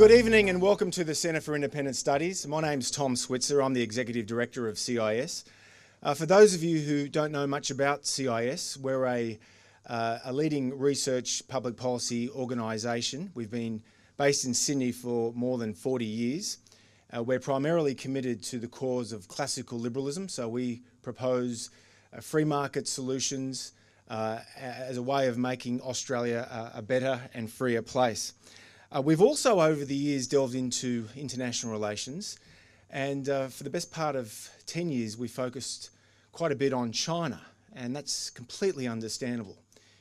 Good evening and welcome to the Centre for Independent Studies. My name's Tom Switzer. I'm the Executive Director of CIS. Uh, for those of you who don't know much about CIS, we're a, uh, a leading research public policy organisation. We've been based in Sydney for more than 40 years. Uh, we're primarily committed to the cause of classical liberalism, so we propose uh, free market solutions uh, as a way of making Australia a, a better and freer place. Uh, we've also, over the years, delved into international relations, and uh, for the best part of 10 years, we focused quite a bit on China, and that's completely understandable,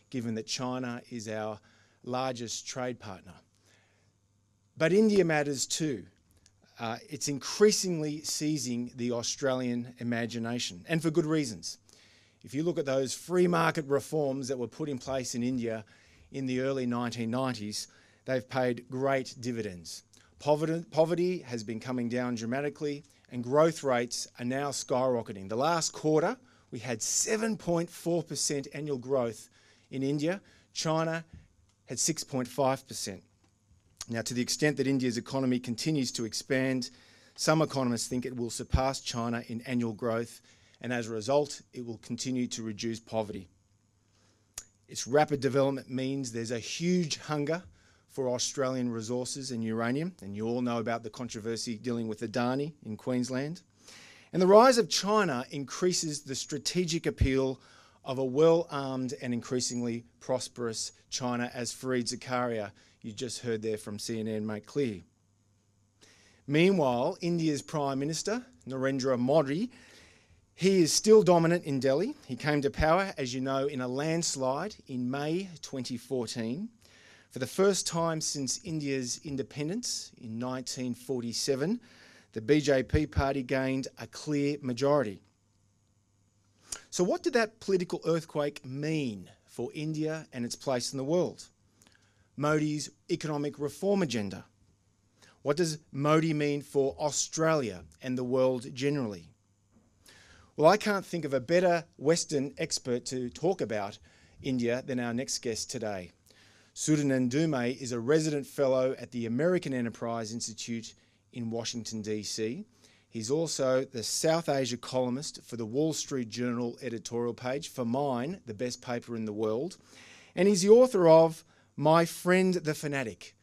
given that China is our largest trade partner. But India matters too. Uh, it's increasingly seizing the Australian imagination, and for good reasons. If you look at those free market reforms that were put in place in India in the early 1990s, they've paid great dividends. Poverty, has been coming down dramatically, and growth rates are now skyrocketing. The last quarter, we had 7.4% annual growth in India. China had 6.5%. Now, to the extent that India's economy continues to expand, some economists think it will surpass China in annual growth, and as a result, it will continue to reduce poverty. Its rapid development means there's a huge hunger for Australian resources and uranium, and you all know about the controversy dealing with Adani in Queensland. And the rise of China increases the strategic appeal of a well armed and increasingly prosperous China, as Fareed Zakaria, you just heard there from CNN, make clear. Meanwhile, India's Prime Minister, Narendra Modi, he is still dominant in Delhi. He came to power, as you know, in a landslide in May 2014. For the first time since India's independence in 1947, the BJP party gained a clear majority. So, what did that political earthquake mean for India and its place in the world? Modi's economic reform agenda. What does Modi mean for Australia and the world generally? Well, I can't think of a better Western expert to talk about India than our next guest today. Sadanand Dhume is a resident fellow at the American Enterprise Institute in Washington, D.C. He's also the South Asia columnist for the Wall Street Journal editorial page, for mine, the best paper in the world. And he's the author of My Friend the Fanatic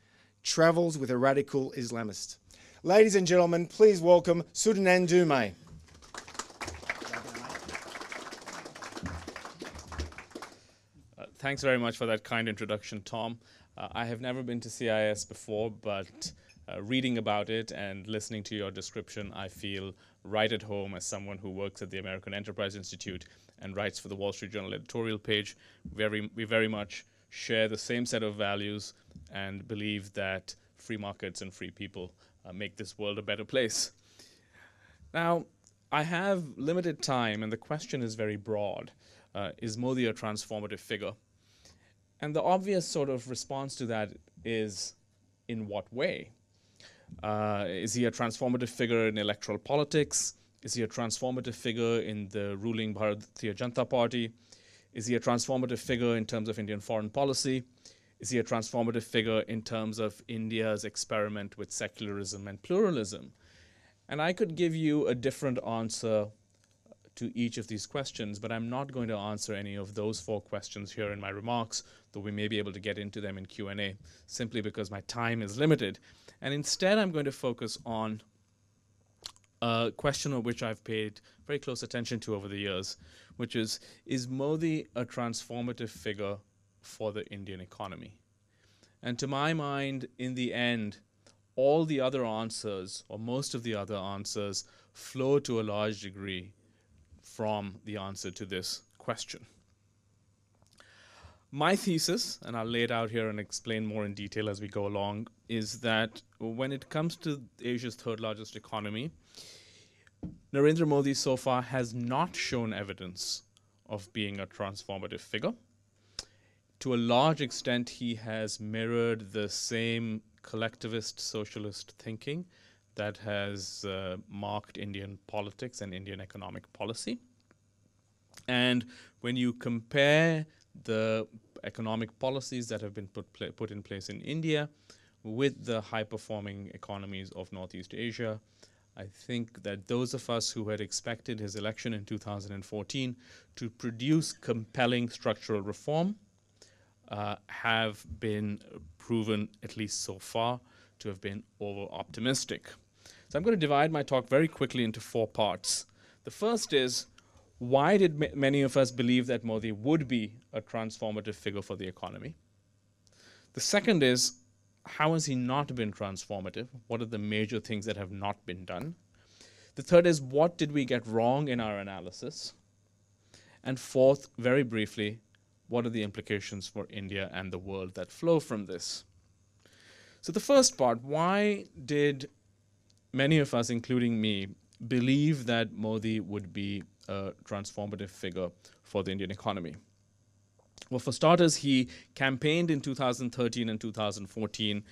Travels with a Radical Islamist. Ladies and gentlemen, please welcome Sudhanan thanks very much for that kind introduction, Tom. Uh, I have never been to CIS before, but uh, reading about it and listening to your description, I feel right at home as someone who works at the American Enterprise Institute and writes for the Wall Street Journal editorial page. Very, we very much share the same set of values and believe that free markets and free people uh, make this world a better place. Now, I have limited time, and the question is very broad. Uh, is Modi a transformative figure? And the obvious sort of response to that is in what way? Uh, is he a transformative figure in electoral politics? Is he a transformative figure in the ruling Bharatiya Janata Party? Is he a transformative figure in terms of Indian foreign policy? Is he a transformative figure in terms of India's experiment with secularism and pluralism? And I could give you a different answer to each of these questions, but I'm not going to answer any of those four questions here in my remarks, though we may be able to get into them in Q&A, simply because my time is limited. And instead, I'm going to focus on a question of which I've paid very close attention to over the years, which is, is Modi a transformative figure for the Indian economy? And to my mind, in the end, all the other answers, or most of the other answers, flow to a large degree from the answer to this question. My thesis, and I'll lay it out here and explain more in detail as we go along, is that when it comes to Asia's third largest economy, Narendra Modi so far has not shown evidence of being a transformative figure. To a large extent, he has mirrored the same collectivist socialist thinking that has uh, marked Indian politics and Indian economic policy. And when you compare the economic policies that have been put, put in place in India with the high performing economies of Northeast Asia. I think that those of us who had expected his election in 2014 to produce compelling structural reform uh, have been proven, at least so far, to have been over optimistic. So I'm going to divide my talk very quickly into four parts. The first is why did ma- many of us believe that Modi would be a transformative figure for the economy? The second is how has he not been transformative? What are the major things that have not been done? The third is what did we get wrong in our analysis? And fourth, very briefly, what are the implications for India and the world that flow from this? So, the first part why did many of us, including me, believe that Modi would be a transformative figure for the Indian economy? Well, for starters, he campaigned in 2013 and 2014.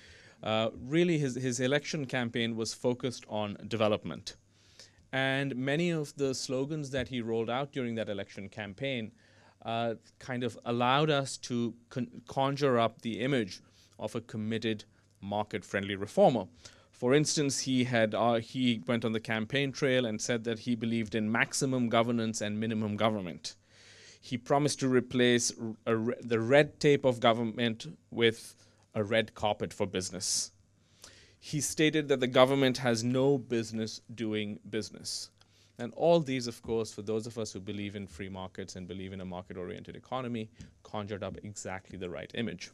Uh, really, his, his election campaign was focused on development. And many of the slogans that he rolled out during that election campaign uh, kind of allowed us to con- conjure up the image of a committed market friendly reformer. For instance, he had uh, he went on the campaign trail and said that he believed in maximum governance and minimum government he promised to replace re- the red tape of government with a red carpet for business. He stated that the government has no business doing business. And all these, of course, for those of us who believe in free markets and believe in a market oriented economy, conjured up exactly the right image.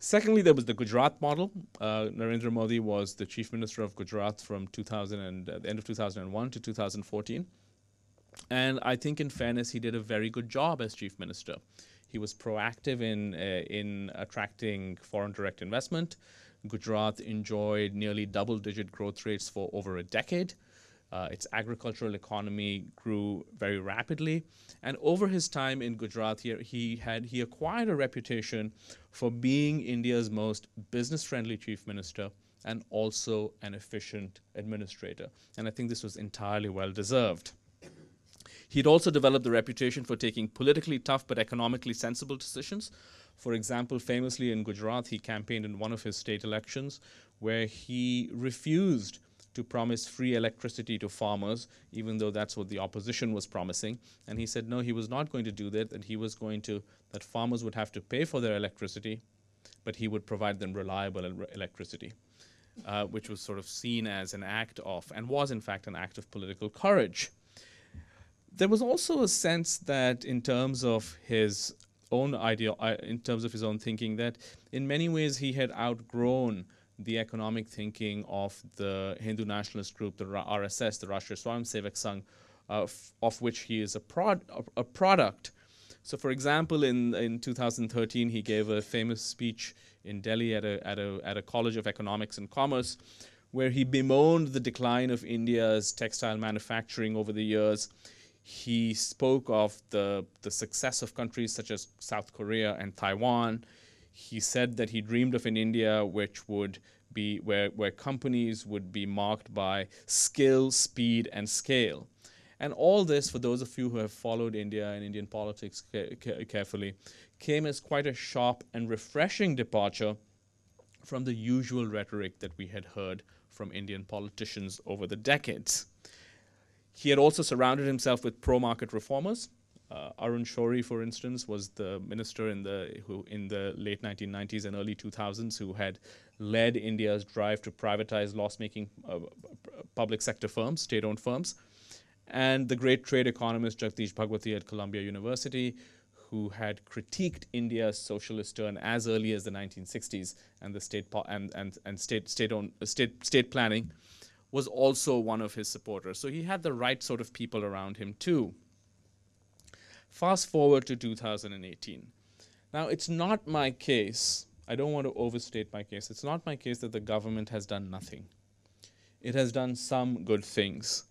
Secondly, there was the Gujarat model. Uh, Narendra Modi was the chief minister of Gujarat from 2000 and, uh, the end of 2001 to 2014. And I think, in fairness, he did a very good job as chief minister. He was proactive in, uh, in attracting foreign direct investment. Gujarat enjoyed nearly double digit growth rates for over a decade. Uh, its agricultural economy grew very rapidly. And over his time in Gujarat, he, he, had, he acquired a reputation for being India's most business friendly chief minister and also an efficient administrator. And I think this was entirely well deserved. He'd also developed the reputation for taking politically tough but economically sensible decisions. For example, famously in Gujarat, he campaigned in one of his state elections where he refused to promise free electricity to farmers, even though that's what the opposition was promising. And he said no, he was not going to do that, that he was going to, that farmers would have to pay for their electricity, but he would provide them reliable electricity. Uh, which was sort of seen as an act of, and was in fact an act of political courage there was also a sense that, in terms of his own idea, uh, in terms of his own thinking, that in many ways he had outgrown the economic thinking of the Hindu nationalist group, the RSS, the Rashtriya Swayamsevak Sangh, uh, of which he is a, prod- a product. So, for example, in, in 2013, he gave a famous speech in Delhi at a, at, a, at a college of economics and commerce where he bemoaned the decline of India's textile manufacturing over the years he spoke of the, the success of countries such as South Korea and Taiwan. He said that he dreamed of an India which would be where, where companies would be marked by skill, speed, and scale. And all this, for those of you who have followed India and Indian politics ca- ca- carefully, came as quite a sharp and refreshing departure from the usual rhetoric that we had heard from Indian politicians over the decades. He had also surrounded himself with pro-market reformers. Uh, Arun Shourie, for instance, was the minister in the who in the late 1990s and early 2000s who had led India's drive to privatize loss-making uh, public sector firms, state-owned firms, and the great trade economist Jagdish Bhagwati at Columbia University, who had critiqued India's socialist turn as early as the 1960s and the state and, and, and state state-owned state state planning was also one of his supporters. So he had the right sort of people around him too. Fast forward to 2018. Now, it's not my case, I don't want to overstate my case, it's not my case that the government has done nothing. It has done some good things.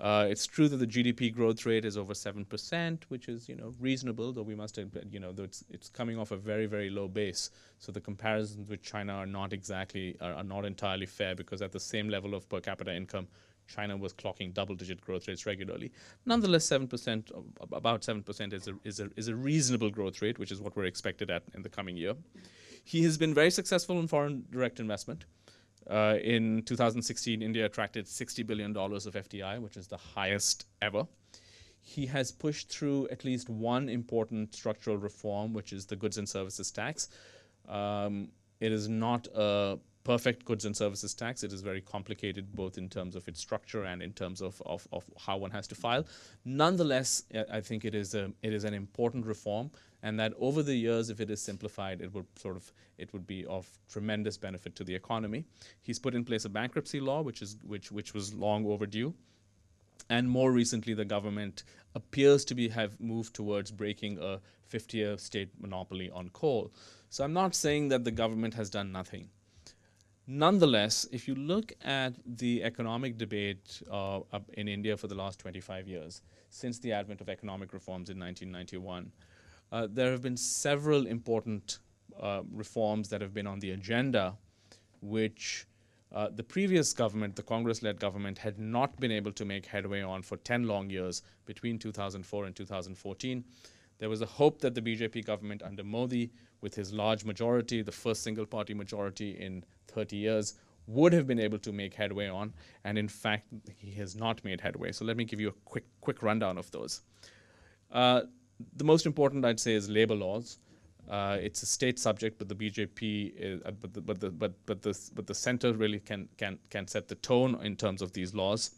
Uh, it's true that the GDP growth rate is over seven percent, which is you know reasonable, though we must you know though it's it's coming off a very very low base. So the comparisons with China are not exactly are, are not entirely fair because at the same level of per capita income, China was clocking double-digit growth rates regularly. Nonetheless, seven percent, about seven percent, is a is a is a reasonable growth rate, which is what we're expected at in the coming year. he has been very successful in foreign direct investment. Uh, in 2016, India attracted $60 billion of FDI, which is the highest ever. He has pushed through at least one important structural reform, which is the goods and services tax. Um, it is not a perfect goods and services tax. It is very complicated both in terms of its structure and in terms of, of, of how one has to file. Nonetheless, I think it is, a, it is an important reform and that over the years, if it is simplified, it would sort of, it would be of tremendous benefit to the economy. He's put in place a bankruptcy law, which, is, which, which was long overdue. And more recently, the government appears to be have moved towards breaking a 50-year state monopoly on coal. So I'm not saying that the government has done nothing. Nonetheless, if you look at the economic debate uh, in India for the last 25 years, since the advent of economic reforms in 1991, uh, there have been several important uh, reforms that have been on the agenda, which uh, the previous government, the Congress-led government, had not been able to make headway on for 10 long years between 2004 and 2014. There was a hope that the BJP government under Modi, with his large majority, the first single party majority in 30 years, would have been able to make headway on, and in fact, he has not made headway. So let me give you a quick, quick rundown of those. Uh, the most important, I'd say, is labor laws. Uh, it's a state subject, but the BJP, is, uh, but the, but the but but the but the center really can can can set the tone in terms of these laws,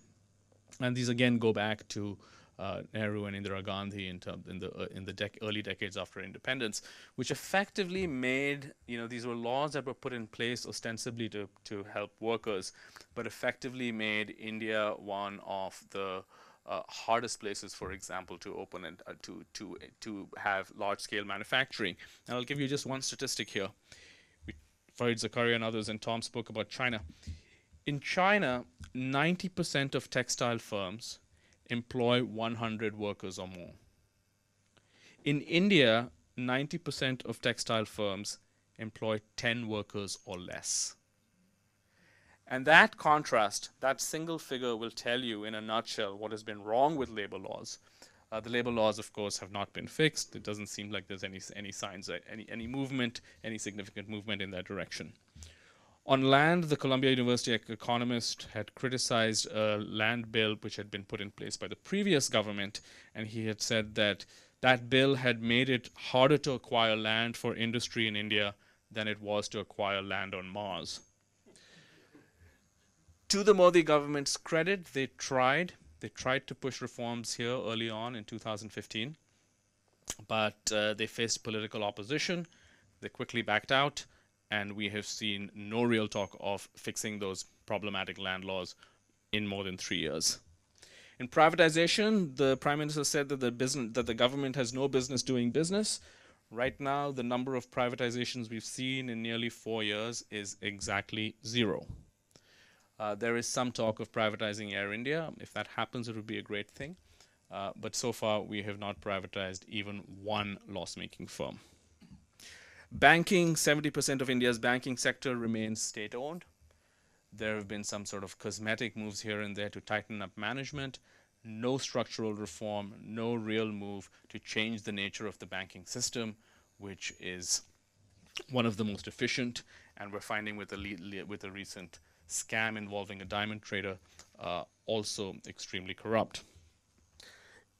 and these again go back to uh, Nehru and Indira Gandhi in, term, in the uh, in the dec early decades after independence, which effectively made you know these were laws that were put in place ostensibly to to help workers, but effectively made India one of the uh, hardest places, for example, to open and uh, to to to have large-scale manufacturing. And I'll give you just one statistic here. We, Fareed Zakaria and others and Tom spoke about China. In China, 90% of textile firms employ 100 workers or more. In India, 90% of textile firms employ 10 workers or less. And that contrast, that single figure will tell you in a nutshell what has been wrong with labor laws. Uh, the labor laws, of course, have not been fixed. It doesn't seem like there's any, any signs, any, any movement, any significant movement in that direction. On land, the Columbia University economist had criticized a land bill which had been put in place by the previous government, and he had said that that bill had made it harder to acquire land for industry in India than it was to acquire land on Mars. to the Modi government's credit, they tried. They tried to push reforms here early on in 2015, but uh, they faced political opposition. They quickly backed out and we have seen no real talk of fixing those problematic land laws in more than three years. In privatization, the prime minister said that the business that the government has no business doing business. Right now, the number of privatizations we've seen in nearly four years is exactly zero. Uh, there is some talk of privatizing Air India. If that happens, it would be a great thing. Uh, but so far, we have not privatized even one loss-making firm. Banking, 70% of India's banking sector remains state-owned. There have been some sort of cosmetic moves here and there to tighten up management. No structural reform, no real move to change the nature of the banking system, which is one of the most efficient. And we're finding with the, with the recent scam involving a diamond trader, uh, also extremely corrupt.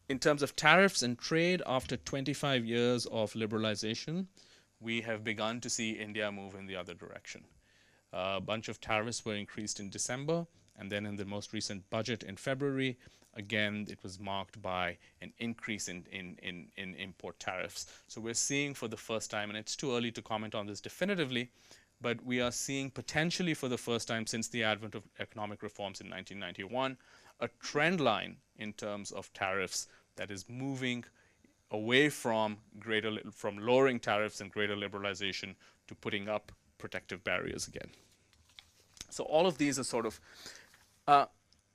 In terms of tariffs and trade, after 25 years of liberalization, we have begun to see India move in the other direction. A bunch of tariffs were increased in December, and then in the most recent budget in February, again, it was marked by an increase in, in, in, in import tariffs. So we're seeing for the first time, and it's too early to comment on this definitively, but we are seeing potentially for the first time since the advent of economic reforms in 1991, a trend line in terms of tariffs that is moving away from greater from lowering tariffs and greater liberalization to putting up protective barriers again. So all of these are sort of, uh,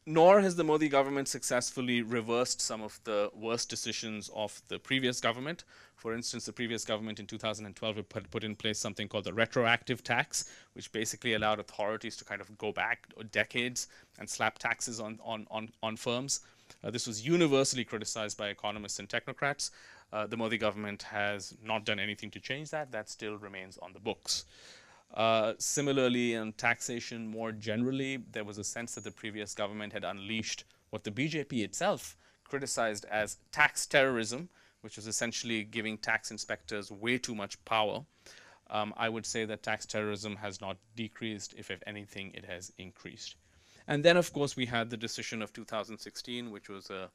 nor has the Modi government successfully reversed some of the worst decisions of the previous government. For instance, the previous government in 2012 put, put in place something called the retroactive tax, which basically allowed authorities to kind of go back decades and slap taxes on, on, on, on firms. Uh, this was universally criticized by economists and technocrats. Uh, the Modi government has not done anything to change that. That still remains on the books. Uh, similarly, in taxation more generally, there was a sense that the previous government had unleashed what the BJP itself criticized as tax terrorism, which was essentially giving tax inspectors way too much power. Um, I would say that tax terrorism has not decreased. If, if anything, it has increased. And then, of course, we had the decision of 2016, which was a,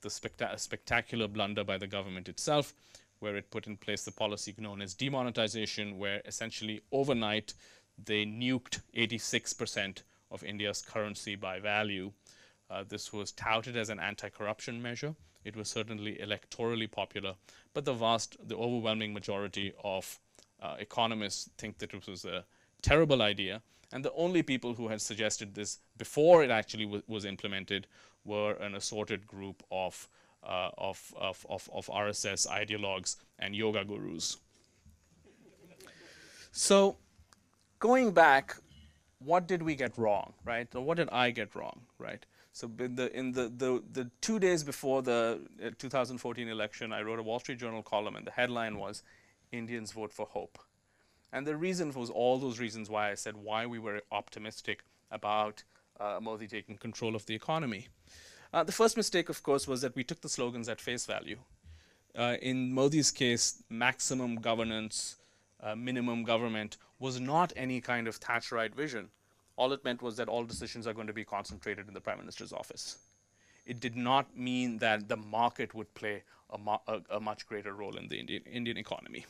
the specta spectacular blunder by the government itself, where it put in place the policy known as demonetization, where essentially overnight they nuked 86% of India's currency by value. Uh, this was touted as an anti-corruption measure. It was certainly electorally popular, but the vast, the overwhelming majority of uh, economists think that it was a terrible idea. And the only people who had suggested this before it actually was implemented were an assorted group of uh, of, of, of, of RSS ideologues and yoga gurus. So, going back, what did we get wrong, right? Or what did I get wrong, right? So in the in the the, the two days before the uh, 2014 election, I wrote a Wall Street Journal column, and the headline was "Indians vote for hope," and the reason was all those reasons why I said why we were optimistic about uh, Modi taking control of the economy. Uh, the first mistake, of course, was that we took the slogans at face value. Uh, in Modi's case, maximum governance, uh, minimum government was not any kind of Thatcherite vision. All it meant was that all decisions are going to be concentrated in the Prime Minister's office. It did not mean that the market would play a, a, a much greater role in the Indian, Indian economy.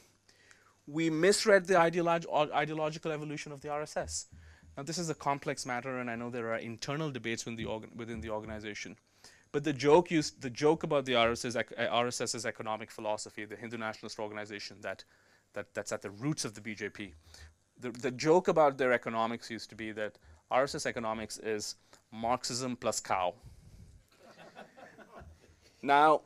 We misread the ideolog ideological evolution of the RSS. Now, this is a complex matter, and I know there are internal debates within the, within the organization. But the joke used, the joke about the RSS, RSS's uh, economic philosophy, the Hindu nationalist organization that, that, that's at the roots of the BJP, the, the joke about their economics used to be that RSS economics is Marxism plus cow. now,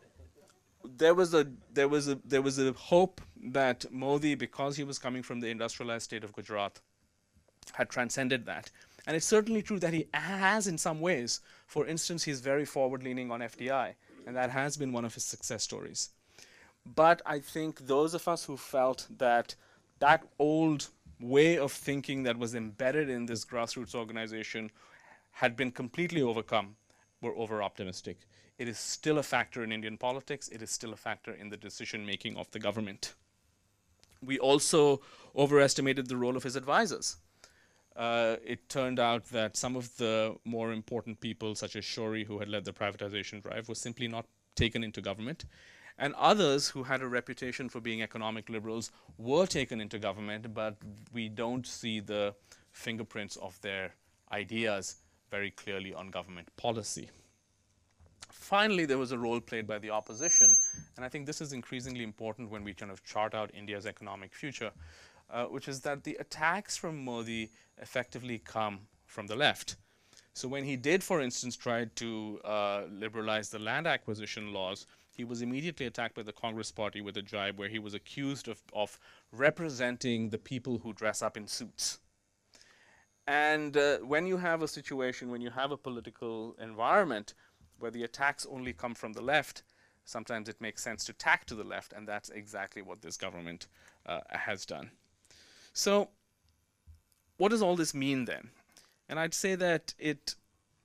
there was a there was a there was a hope that Modi, because he was coming from the industrialized state of Gujarat, had transcended that. And it's certainly true that he has in some ways. For instance, he's very forward leaning on FDI, and that has been one of his success stories. But I think those of us who felt that that old way of thinking that was embedded in this grassroots organization had been completely overcome were over optimistic. It is still a factor in Indian politics, it is still a factor in the decision making of the government. We also overestimated the role of his advisors uh, it turned out that some of the more important people, such as Shourie, who had led the privatization drive, were simply not taken into government. And others who had a reputation for being economic liberals were taken into government, but we don't see the fingerprints of their ideas very clearly on government policy. Finally, there was a role played by the opposition, and I think this is increasingly important when we kind of chart out India's economic future uh, which is that the attacks from Modi effectively come from the left. So when he did, for instance, try to uh, liberalize the land acquisition laws, he was immediately attacked by the Congress party with a jibe where he was accused of, of representing the people who dress up in suits. And uh, when you have a situation, when you have a political environment where the attacks only come from the left, sometimes it makes sense to tack to the left, and that's exactly what this government uh, has done. So what does all this mean then? And I'd say that it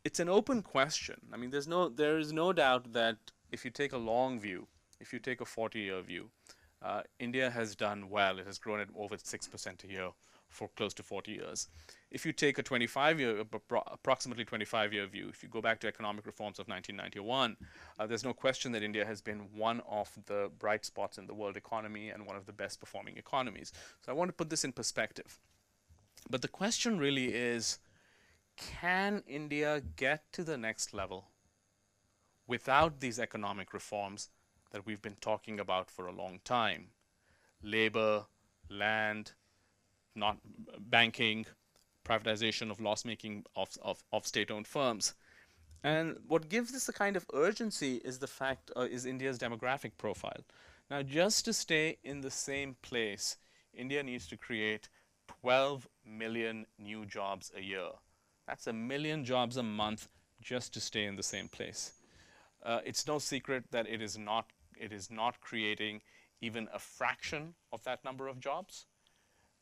it's an open question. I mean, there's no there is no doubt that if you take a long view, if you take a 40-year view, uh, India has done well. It has grown at over six percent a year for close to 40 years. If you take a 25 year, approximately 25 year view, if you go back to economic reforms of 1991, uh, there's no question that India has been one of the bright spots in the world economy and one of the best performing economies. So I want to put this in perspective. But the question really is, can India get to the next level without these economic reforms that we've been talking about for a long time? Labor, land, not banking, privatization of loss-making of, of, of state-owned firms. And what gives this a kind of urgency is the fact uh, is India's demographic profile. Now, just to stay in the same place, India needs to create 12 million new jobs a year. That's a million jobs a month just to stay in the same place. uh, it's no secret that it is not it is not creating even a fraction of that number of jobs.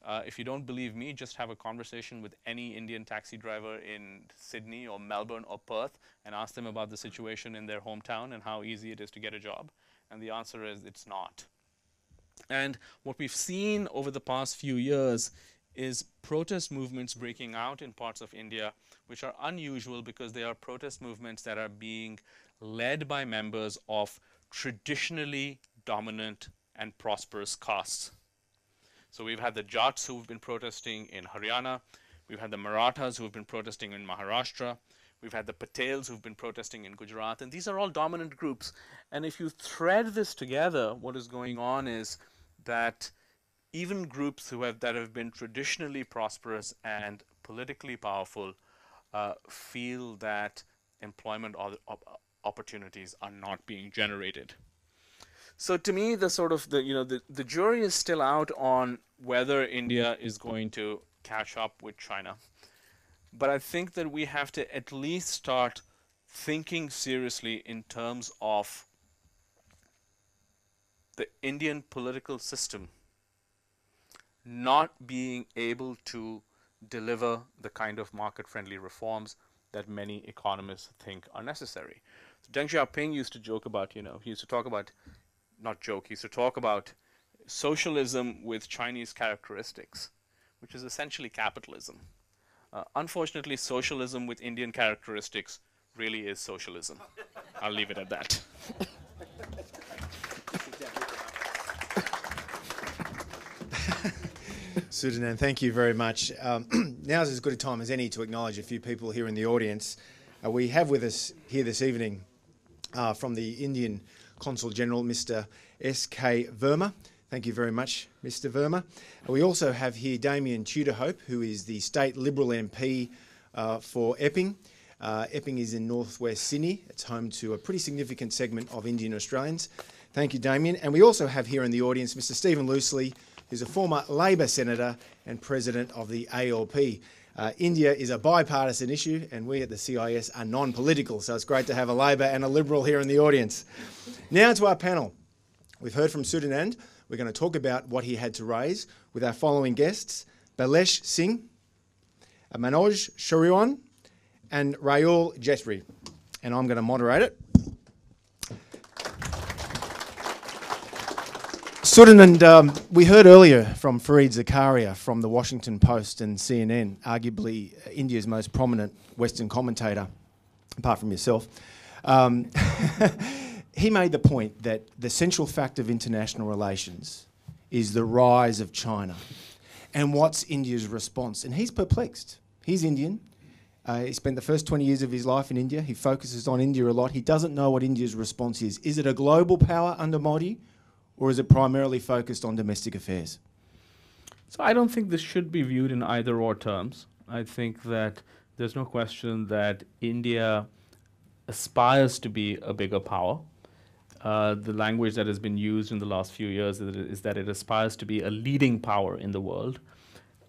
Uh, if you don't believe me, just have a conversation with any Indian taxi driver in Sydney or Melbourne or Perth and ask them about the situation in their hometown and how easy it is to get a job. And the answer is it's not. And what we've seen over the past few years is protest movements breaking out in parts of India, which are unusual because they are protest movements that are being led by members of traditionally dominant and prosperous castes. So we've had the Jats who've been protesting in Haryana, we've had the Marathas who've been protesting in Maharashtra, we've had the Patels who've been protesting in Gujarat, and these are all dominant groups. And if you thread this together, what is going on is that even groups who have that have been traditionally prosperous and politically powerful uh, feel that employment opportunities are not being generated. So to me, the sort of the you know the, the jury is still out on whether India is going to catch up with China. But I think that we have to at least start thinking seriously in terms of the Indian political system not being able to deliver the kind of market friendly reforms that many economists think are necessary. So Deng Xiaoping used to joke about, you know, he used to talk about not joke, he used to talk about socialism with Chinese characteristics, which is essentially capitalism. Uh, unfortunately, socialism with Indian characteristics really is socialism. I'll leave it at that. Sadanand, thank you very much. Um, now is as good a time as any to acknowledge a few people here in the audience. Uh, we have with us here this evening uh, from the Indian Consul General, Mr. S.K. Verma. Thank you very much, Mr. Verma. We also have here Damien Tudehope, who is the State Liberal MP uh, for Epping. Uh, Epping is in northwest Sydney. It's home to a pretty significant segment of Indian Australians. Thank you, Damien. And we also have here in the audience Mr. Stephen Loosley, who's a former Labor senator and president of the ALP. Uh, India is a bipartisan issue, and we at the CIS are non political, so it's great to have a Labor and a Liberal here in the audience. Now to our panel. We've heard from Sadanand. We're going to talk about what he had to raise with our following guests Bailesh Singh, Manoj Shuriwan, and Rahul Jetri. And I'm going to moderate it. Sadanand, um, we heard earlier from Fareed Zakaria from the Washington Post and CNN, arguably India's most prominent Western commentator, apart from yourself. Um, he made the point that the central fact of international relations is the rise of China. And what's India's response? And he's perplexed. He's Indian. Uh, he spent the first 20 years of his life in India. He focuses on India a lot. He doesn't know what India's response is. Is it a global power under Modi? Or is it primarily focused on domestic affairs? So I don't think this should be viewed in either or terms. I think that there's no question that India aspires to be a bigger power. Uh, the language that has been used in the last few years is, is, that it aspires to be a leading power in the world.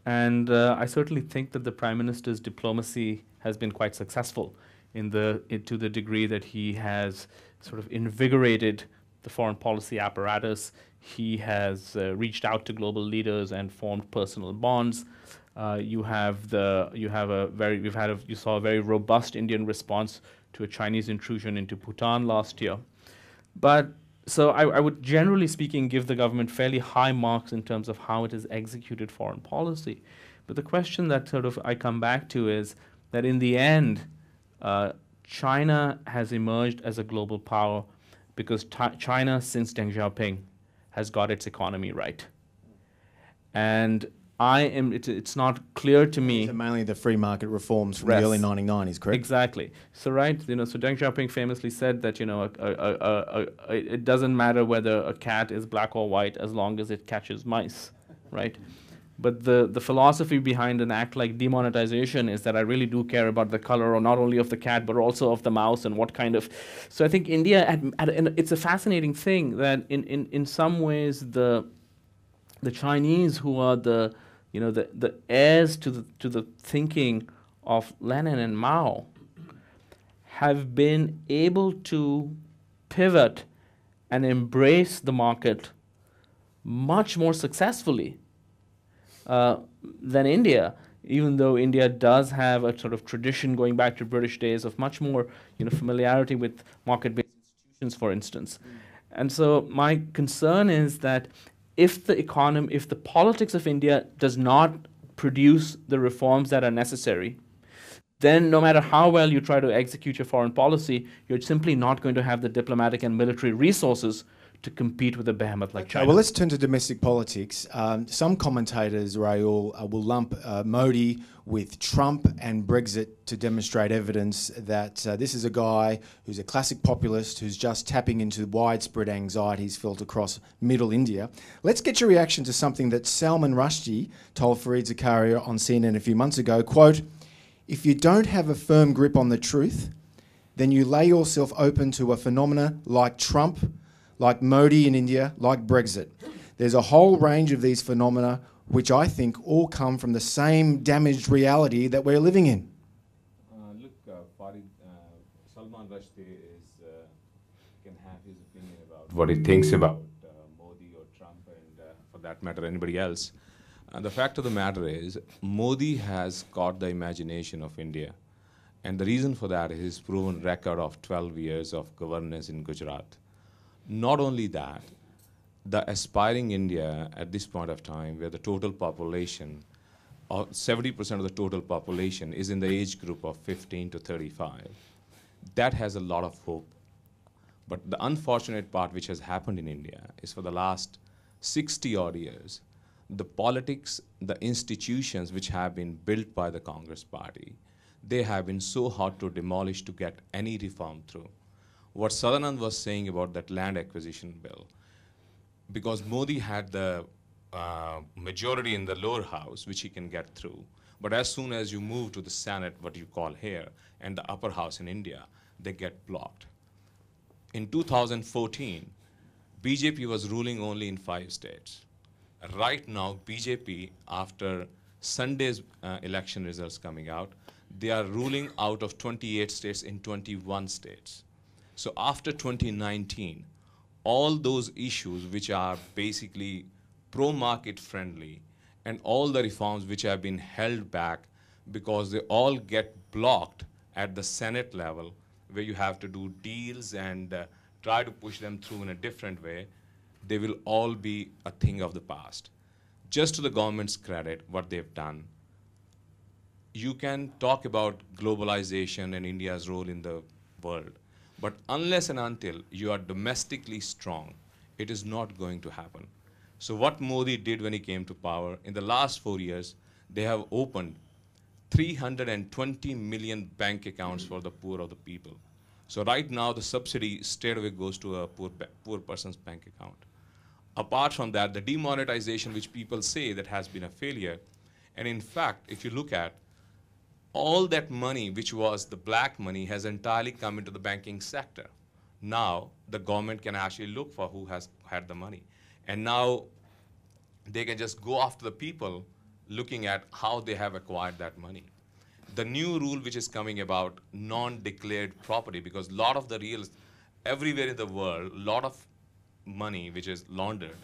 And uh, I certainly think that the Prime Minister's diplomacy has been quite successful in the, in, to the degree that he has sort of invigorated the foreign policy apparatus. He has uh, reached out to global leaders and formed personal bonds. Uh, you have the you have a very we've had a, you saw a very robust Indian response to a Chinese intrusion into Bhutan last year, but so I, I, would generally speaking give the government fairly high marks in terms of how it has executed foreign policy. But the question that sort of I come back to is that in the end, uh, China has emerged as a global power because China, since Deng Xiaoping, has got its economy right. And I am. It, it's not clear to me. So mainly the free market reforms from the early 1990s, correct? Exactly. So right, you know, so Deng Xiaoping famously said that you know, a, a, a, it doesn't matter whether a cat is black or white as long as it catches mice, right? But the, the philosophy behind an act like demonetization is that I really do care about the color, or not only of the cat, but also of the mouse and what kind of. So I think India, at, at, it's a fascinating thing that in, in, in some ways the the Chinese, who are the you know the, the heirs to the to the thinking of Lenin and Mao, have been able to pivot and embrace the market much more successfully uh, than India, even though India does have a sort of tradition going back to British days of much more you know, familiarity with market-based institutions, for instance. Mm. And so my concern is that if the economy, if the politics of India does not produce the reforms that are necessary, then no matter how well you try to execute your foreign policy, you're simply not going to have the diplomatic and military resources to compete with a behemoth like China. well, let's turn to domestic politics. Um, some commentators, Rahul, uh, will lump uh, Modi with Trump and Brexit to demonstrate evidence that uh, this is a guy who's a classic populist who's just tapping into widespread anxieties felt across middle India. Let's get your reaction to something that Salman Rushdie told Fareed Zakaria on CNN a few months ago. Quote, if you don't have a firm grip on the truth, then you lay yourself open to a phenomena like Trump, like Modi in India, like Brexit. There's a whole range of these phenomena which I think all come from the same damaged reality that we're living in. Uh, look, uh, Fareed, uh, Salman Rushdie is, uh, can have his opinion about what he thinks about uh, Modi or Trump and, uh, for that matter, anybody else. And the fact of the matter is, Modi has caught the imagination of India. And the reason for that is his proven record of 12 years of governance in Gujarat. Not only that, the aspiring India at this point of time, where the total population, uh, 70% of the total population is in the age group of 15 to 35, that has a lot of hope. But the unfortunate part which has happened in India is for the last 60 odd years, the politics, the institutions which have been built by the Congress party, they have been so hard to demolish to get any reform through. What Sadanand was saying about that land acquisition bill, because Modi had the uh, majority in the lower house, which he can get through, but as soon as you move to the Senate, what you call here, and the upper house in India, they get blocked. In 2014, BJP was ruling only in five states right now, BJP, after Sunday's uh, election results coming out, they are ruling out of 28 states in 21 states. So after 2019, all those issues which are basically pro-market friendly and all the reforms which have been held back because they all get blocked at the Senate level where you have to do deals and uh, try to push them through in a different way, they will all be a thing of the past. Just to the government's credit, what they've done, you can talk about globalization and India's role in the world, but unless and until you are domestically strong, it is not going to happen. So what Modi did when he came to power, in the last four years, they have opened 320 million bank accounts for the poor of the people. So right now, the subsidy straight away goes to a poor, poor person's bank account apart from that, the demonetization, which people say that has been a failure, and in fact, if you look at all that money, which was the black money, has entirely come into the banking sector. Now, the government can actually look for who has had the money. And now, they can just go after the people looking at how they have acquired that money. The new rule which is coming about non-declared property, because a lot of the real, everywhere in the world, a lot of money which is laundered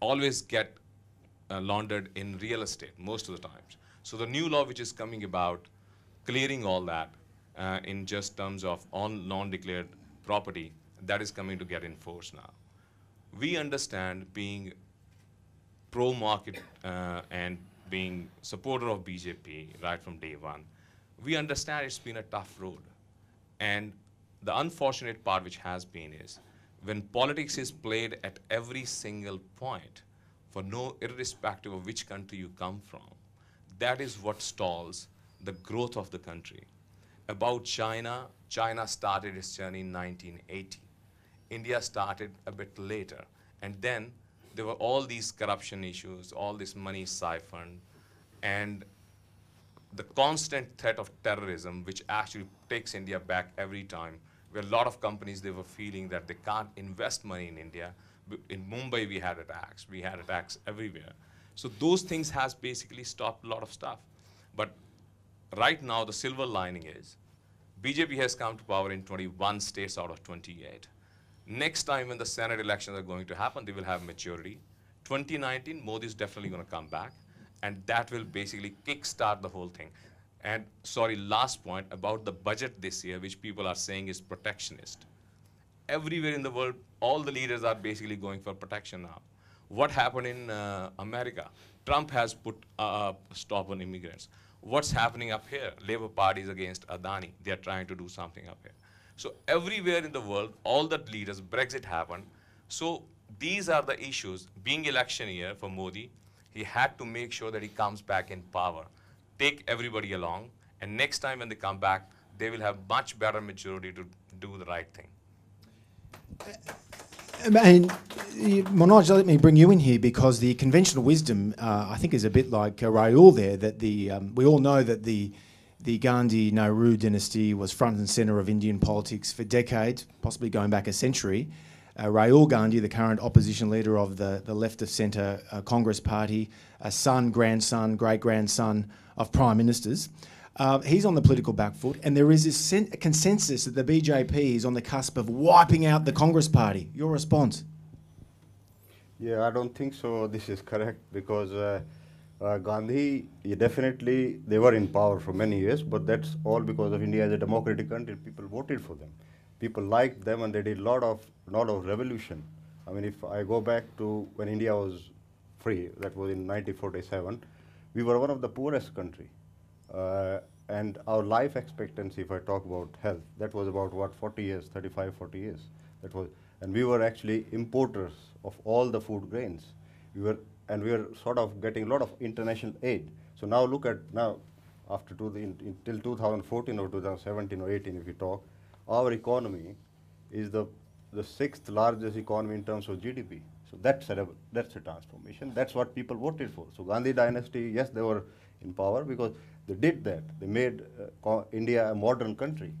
always get uh, laundered in real estate most of the times. So the new law which is coming about clearing all that uh, in just terms of on non-declared property, that is coming to get enforced now. We understand being pro-market uh, and being supporter of BJP right from day one, we understand it's been a tough road. And the unfortunate part which has been is when politics is played at every single point, for no irrespective of which country you come from, that is what stalls the growth of the country. About China, China started its journey in 1980. India started a bit later. And then there were all these corruption issues, all this money siphoned, and the constant threat of terrorism, which actually takes India back every time where a lot of companies, they were feeling that they can't invest money in India. In Mumbai, we had attacks. We had attacks everywhere. So those things has basically stopped a lot of stuff. But right now, the silver lining is BJP has come to power in 21 states out of 28. Next time when the Senate elections are going to happen, they will have maturity. 2019, Modi is definitely going to come back, and that will basically kickstart the whole thing. And sorry, last point about the budget this year, which people are saying is protectionist. Everywhere in the world, all the leaders are basically going for protection now. What happened in uh, America? Trump has put a stop on immigrants. What's happening up here? Labour Party is against Adani. They are trying to do something up here. So everywhere in the world, all the leaders, Brexit happened. So these are the issues. Being election year for Modi, he had to make sure that he comes back in power, take everybody along, and next time when they come back, they will have much better maturity to do the right thing. And Manoj, let me bring you in here because the conventional wisdom, uh, I think, is a bit like uh, Rahul there. That the um, we all know that the the Gandhi Nehru dynasty was front and centre of Indian politics for decades, possibly going back a century. Uh, Rahul Gandhi, the current opposition leader of the, the left of centre uh, Congress Party, a son, grandson, great grandson of prime ministers. Uh, he's on the political back foot, and there is this sen- consensus that the BJP is on the cusp of wiping out the Congress Party. Your response? Yeah, I don't think so. This is correct because uh, uh, Gandhi, definitely, they were in power for many years, but that's all because of India as a democratic country. People voted for them. People liked them, and they did a lot of lot of revolution. I mean, if I go back to when India was free, that was in 1947, we were one of the poorest country. Uh, and our life expectancy, if I talk about health, that was about what 40 years, 35, 40 years. That was, and we were actually importers of all the food grains. We were, and we were sort of getting a lot of international aid. So now look at now, after two, in, until 2014 or 2017 or 18, if you talk, our economy is the the sixth largest economy in terms of GDP. So that's a that's a transformation. That's what people voted for. So Gandhi dynasty, yes, they were in power because they did that. They made uh, India a modern country.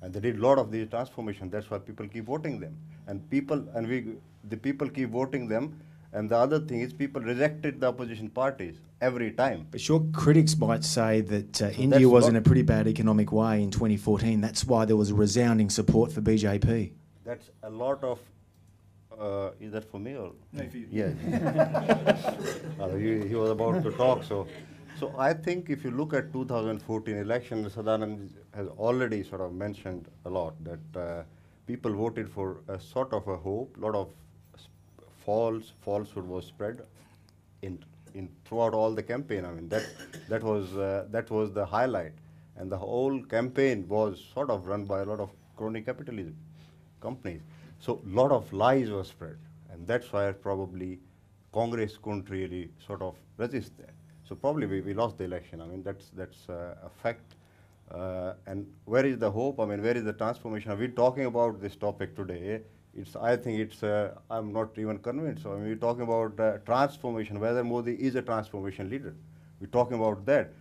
And they did a lot of these transformation. That's why people keep voting them. And people, and we, the people keep voting them. And the other thing is people rejected the opposition parties every time. But your critics might say that uh, so India was in a pretty bad economic way in 2014. That's why there was a resounding support for BJP. That's a lot of uh, is that for me or? No, for you. Yeah. uh, he, he, was about to talk, so so I think if you look at 2014 election, Sadanand has already sort of mentioned a lot that uh, people voted for a sort of a hope. A lot of false falsehood was spread in in throughout all the campaign. I mean that that was uh, that was the highlight, and the whole campaign was sort of run by a lot of crony capitalism companies. So a lot of lies were spread, and that's why probably Congress couldn't really sort of resist that. So probably we, we lost the election. I mean, that's, that's uh, a fact. Uh, and where is the hope? I mean, where is the transformation? Are we talking about this topic today? It's, I think it's, uh, I'm not even convinced. So I mean, we're talking about uh, transformation, whether Modi is a transformation leader. We're talking about that.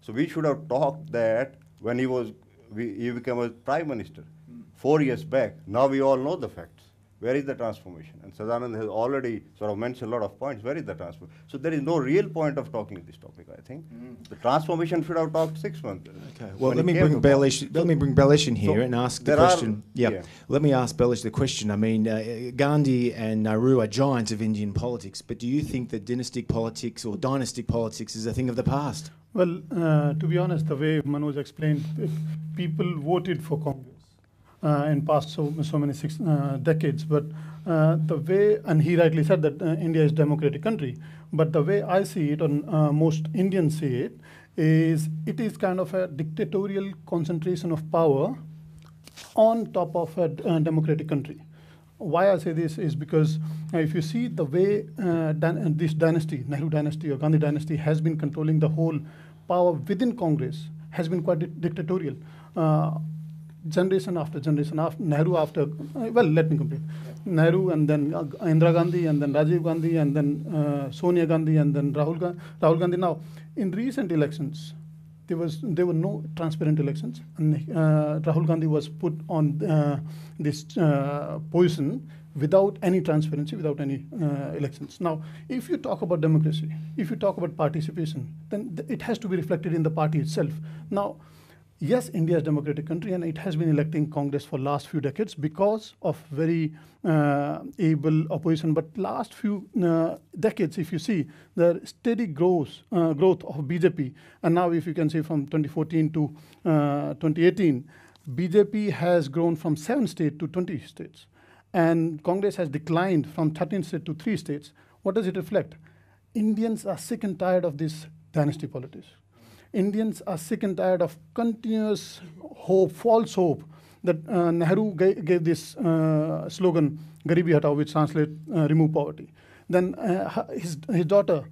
So we should have talked that when he was, we, he became a prime minister mm. four years back. Now we all know the facts. Where is the transformation? And Sadanand has already sort of mentioned a lot of points. Where is the transformation? So there is no real point of talking this topic, I think. Mm. The transformation should have talked six months. Okay. Well, let me, bring Balesh, let me bring Balesh in here so and ask the question. Are, yeah. yeah. Let me ask Balesh the question. I mean, uh, Gandhi and Nehru are giants of Indian politics, but do you think that dynastic politics or dynastic politics is a thing of the past? Well, uh, to be honest, the way Manoj explained, people voted for Congress in past so, so many six uh, decades. But uh, the way, and he rightly said that India is a democratic country, but the way I see it, and most Indians see it, is it is kind of a dictatorial concentration of power on top of a democratic country why I say this is because uh, if you see the way uh, this dynasty, Nehru dynasty or Gandhi dynasty, has been controlling the whole power within Congress, has been quite di dictatorial. Uh, generation after generation, after Nehru after, uh, well, let me complete. Nehru and then uh, Indira Gandhi and then Rajiv Gandhi and then uh, Sonia Gandhi and then Rahul, Ga Rahul Gandhi. Now, in recent elections, there was there were no transparent elections, and uh, Rahul Gandhi was put on uh, this uh, position without any transparency, without any elections. Now, if you talk about democracy, if you talk about participation, then th it has to be reflected in the party itself. Now yes, India is a democratic country and it has been electing Congress for last few decades because of very uh, able opposition. But last few uh, decades, if you see, the steady growth, uh, growth of BJP, and now if you can see from 2014 to uh, 2018, BJP has grown from seven states to 20 states. And Congress has declined from 13 states to three states. What does it reflect? Indians are sick and tired of this dynasty politics. Indians are sick and tired of continuous hope, false hope, that uh, Nehru ga- gave this uh, slogan, Garibi Hatao, which translates uh, remove poverty. Then uh, his, his daughter,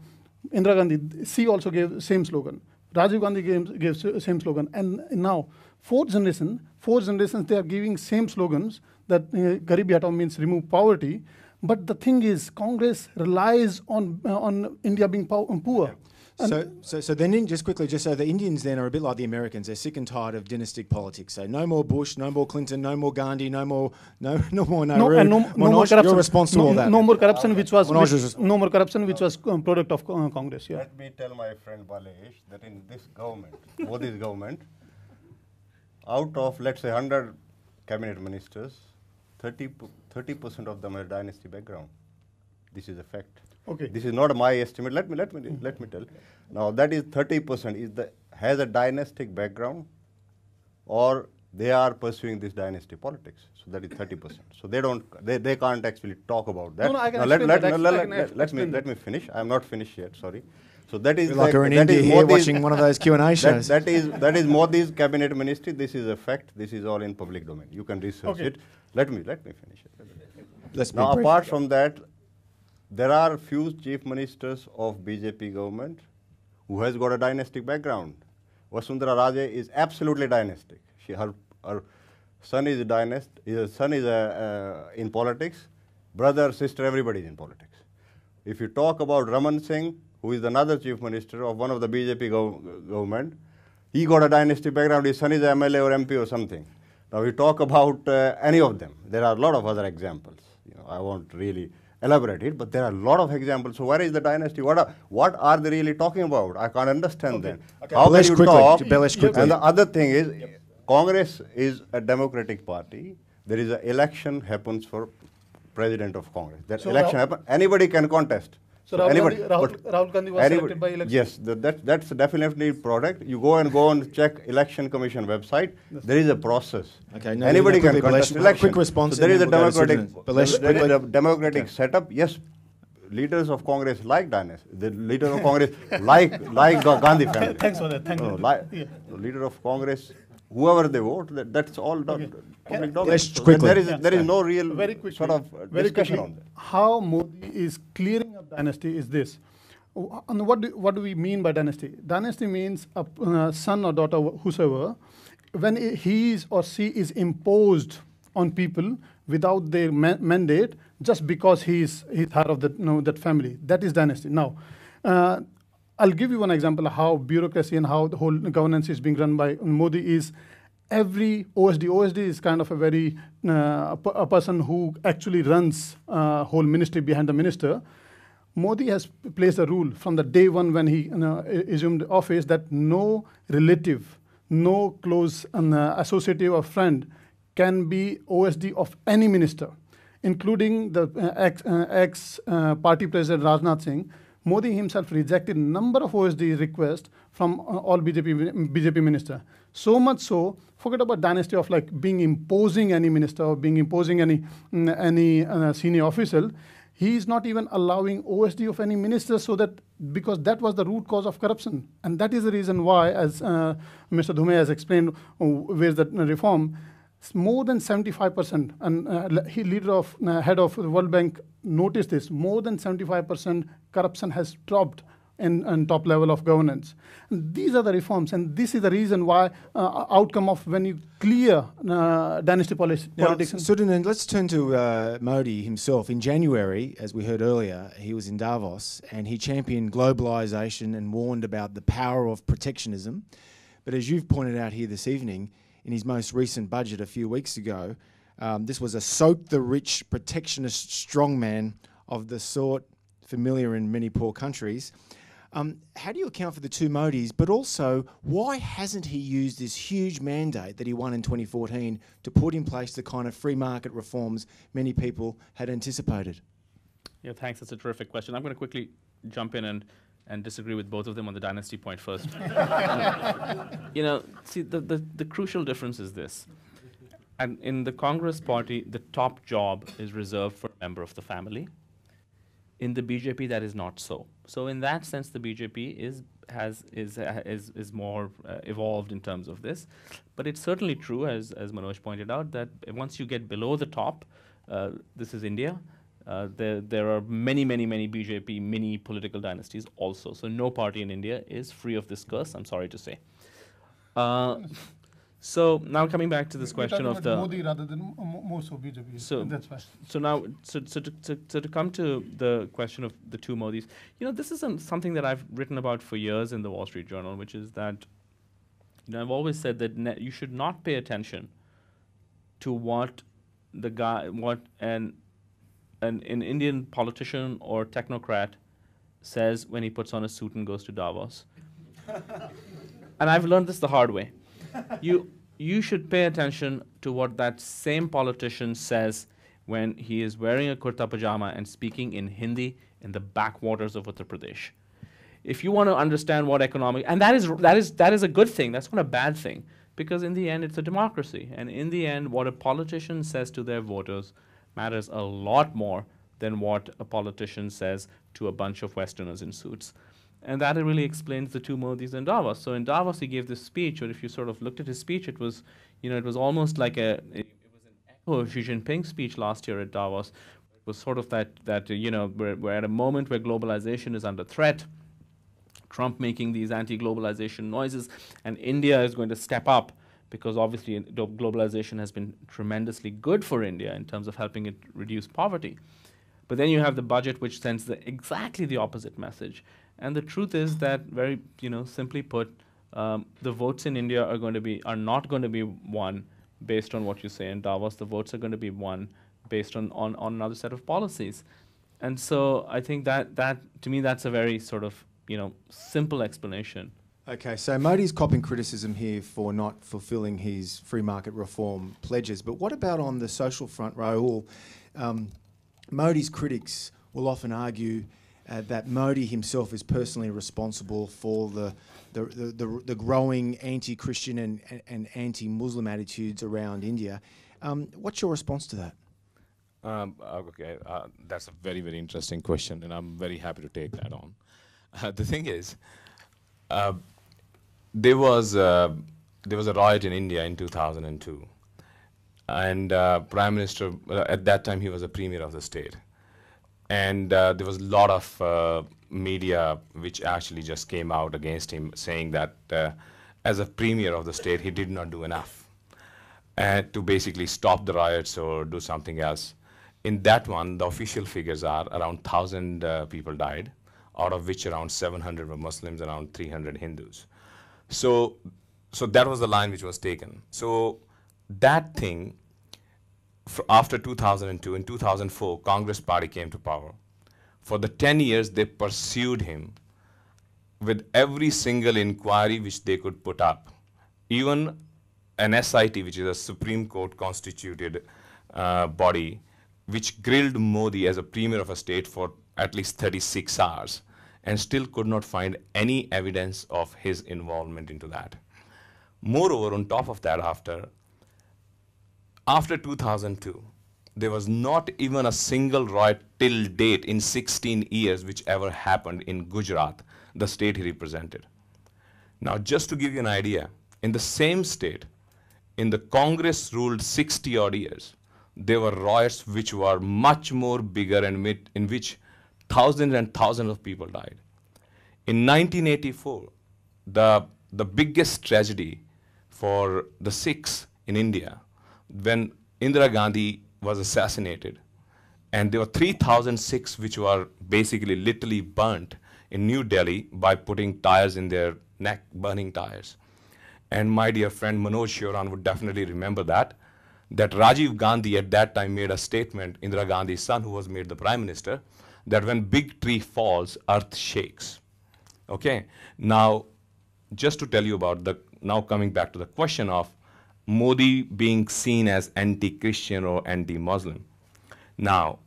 Indira Gandhi, she also gave same slogan. Rajiv Gandhi gave, gave same slogan. And now, fourth generation, four generations, they are giving same slogans that uh, Garibi Hatao means remove poverty. But the thing is, Congress relies on, uh, on India being poor. And So, so, so then, in, just quickly, just so the Indians then are a bit like the Americans. They're sick and tired of dynastic politics. So no more Bush, no more Clinton, no more Gandhi, no more, no, no more Nehru. no, and no, no more corruption. You're responsible no, for that. No more corruption, which was Manoj which- is- no more corruption, which was um, product of uh, Congress. Yeah. Let me tell my friend Balesh that in this government, Modi's government, out of let's say 100 cabinet ministers, 30 percent of them are dynasty background. This is a fact. Okay. This is not my estimate. Let me let me let me tell. Now that is 30 percent is the has a dynastic background, or they are pursuing this dynasty politics. So that is 30 percent. So they don't they, they can't actually talk about that. No, no, I can Now let, explain let, that. let, let, let, let me explain let me finish. I am not finished yet. Sorry. So that is Feel like the- we're in that India is here Modi's- watching one of those Q&A that, shows. that is that is Modi's cabinet ministry. This is a fact. This is all in public domain. You can research Okay. it. Let me let me finish it. Let's Now, apart from that, there are few chief ministers of BJP government who has got a dynastic background. Vasundhara Raje is absolutely dynastic. She, her, her son is a dynast. His son is a, uh, in politics. Brother, sister, everybody is in politics. If you talk about Raman Singh, who is another chief minister of one of the BJP gov- government, he got a dynasty background. His son is MLA or MP or something. Now we talk about uh, any of them. There are a lot of other examples. You know, I won't really elaborate it, but there are a lot of examples. So where is the dynasty? What are, what are they really talking about? I can't understand that. How Balesh, can you quickly. talk? Balesh, quickly. And the other thing is, Congress is a democratic party. There is an election happens for president of Congress. That So election Rao- happen. Anybody can contest. So Rahul anybody, Gandhi- Rahul- Rahul Gandhi was anybody- selected by election? Yes, that, that, that's definitely product. You go and go and check election commission website. There is a process. Okay, no, anybody can quickly, contest Balesh, election. quick response So there and is a then we'll go to democratic, Balesh, there is a quickly. democratic setup. Yes, leaders of Congress like dynasty. The leader of Congress like like Ga- Gandhi family. Thanks for that. Thank No, you. li- Yeah. the leader of Congress, whoever they vote, that, that's all done. Okay. Public domain. Let's So quickly. There is, Yeah. there is no real very quickly, sort of uh, very discussion quickly, on that. how Modi is clearing up dynasty is this. And what do, what do we mean by dynasty? Dynasty means a uh, son or daughter, wh- whosoever, when he is or she is imposed on people without their ma- mandate, just because he is he's part of that you know, that family. That is dynasty. Now, uh, I'll give you one example of how bureaucracy and how the whole governance is being run by Modi is every OSD, OSD is kind of a very, uh, a, person who actually runs uh, whole ministry behind the minister. Modi has placed a rule from the day one when he you know, assumed office that no relative, no close uh, associative or friend can be OSD of any minister, including the uh, ex, uh, ex uh, party president Rajnath Singh. Modi himself rejected number of OSD requests from uh, all BJP BJP minister. So much so, forget about dynasty of like being imposing any minister or being imposing any mm, any uh, senior official. He is not even allowing OSD of any minister so that because that was the root cause of corruption, and that is the reason why, as uh, Mr. Dhume has explained, uh, where's the reform. More than 75%, and uh, he leader of uh, head of the World Bank noticed this. More than 75% corruption has dropped in, in top level of governance. And these are the reforms, and this is the reason why uh, outcome of when you clear uh, dynasty policy, Now, politics. Sudan, let's turn to uh, Modi himself. In January, as we heard earlier, he was in Davos and he championed globalization and warned about the power of protectionism. But as you've pointed out here this evening, in his most recent budget a few weeks ago, um, this was a soak the rich protectionist strongman of the sort familiar in many poor countries. Um, how do you account for the two Modis, but also why hasn't he used this huge mandate that he won in 2014 to put in place the kind of free market reforms many people had anticipated? Yeah, thanks. That's a terrific question. I'm going to quickly jump in and, and disagree with both of them on the dynasty point first. you know, see, the, the, the crucial difference is this. And in the Congress party, the top job is reserved for a member of the family. In the BJP, that is not so. So in that sense, the BJP is has is uh, is is more uh, evolved in terms of this. But it's certainly true, as as Manoj pointed out, that once you get below the top, uh, this is India. Uh, there, there are many, many, many BJP mini political dynasties also. So no party in India is free of this curse. I'm sorry to say. Uh, so now coming back to this We're question of the Modi rather than more so BJP. So- that's why. so now so, so, to, so, so to come to the question of the two modis you know this isn't something that i've written about for years in the wall street journal which is that you know i've always said that you should not pay attention to what the guy what an an, an indian politician or technocrat says when he puts on a suit and goes to davos and i've learned this the hard way you you should pay attention to what that same politician says when he is wearing a kurta pajama and speaking in Hindi in the backwaters of Uttar Pradesh. If you want to understand what economic and that is that is that is a good thing. That's not a bad thing because in the end it's a democracy and in the end what a politician says to their voters matters a lot more than what a politician says to a bunch of westerners in suits. And that really explains the two Modis in Davos. So in Davos, he gave this speech, or if you sort of looked at his speech, it was, you know, it was almost like a, it, it was an echo of Xi Jinping's speech last year at Davos. It was sort of that, that you know, we're, we're at a moment where globalization is under threat. Trump making these anti-globalization noises, and India is going to step up because obviously globalization has been tremendously good for India in terms of helping it reduce poverty. But then you have the budget which sends the, exactly the opposite message. And the truth is that, very you know, simply put, um, the votes in India are going to be are not going to be won based on what you say in Davos. The votes are going to be won based on, on, on another set of policies. And so I think that that to me that's a very sort of you know simple explanation. Okay, so Modi's copping criticism here for not fulfilling his free market reform pledges. But what about on the social front, Rahul? Um, Modi's critics will often argue uh, that Modi himself is personally responsible for the the, the, the, the growing anti-Christian and, and, and anti-Muslim attitudes around India. Um, what's your response to that? Um, uh, okay, uh, that's a very, very interesting question, and I'm very happy to take that on. Uh, the thing is, uh, there was uh, there was a riot in India in 2002, and uh, Prime Minister uh, at that time he was a premier of the state, and uh, there was a lot of uh, media which actually just came out against him, saying that uh, as a premier of the state he did not do enough to basically stop the riots or do something else. In that one, the official figures are around 1,000 uh, people died, out of which around 700 were Muslims, around 300 Hindus. So, so that was the line which was taken. So that thing, after 2002, in 2004, Congress party came to power. For the 10 years, they pursued him with every single inquiry which they could put up. Even an SIT, which is a Supreme Court constituted uh, body, which grilled Modi as a premier of a state for at least 36 hours and still could not find any evidence of his involvement into that. Moreover, on top of that, after after 2002, there was not even a single riot till date in 16 years which ever happened in Gujarat, the state he represented. Now, just to give you an idea, in the same state, in the Congress ruled 60 odd years, there were riots which were much more bigger and in which thousands and thousands of people died. In 1984, the, the biggest tragedy for the Sikhs in India, when Indira Gandhi was assassinated, and there were 3,000 Sikhs which were basically literally burnt in New Delhi by putting tires in their neck, burning tires. And my dear friend Manoj Shioran would definitely remember that. That Rajiv Gandhi at that time made a statement, Indira Gandhi's son, who was made the prime minister, that when big tree falls, earth shakes. Okay. Now, just to tell you about the now coming back to the question of Modi being seen as anti-Christian or anti-Muslim. Now,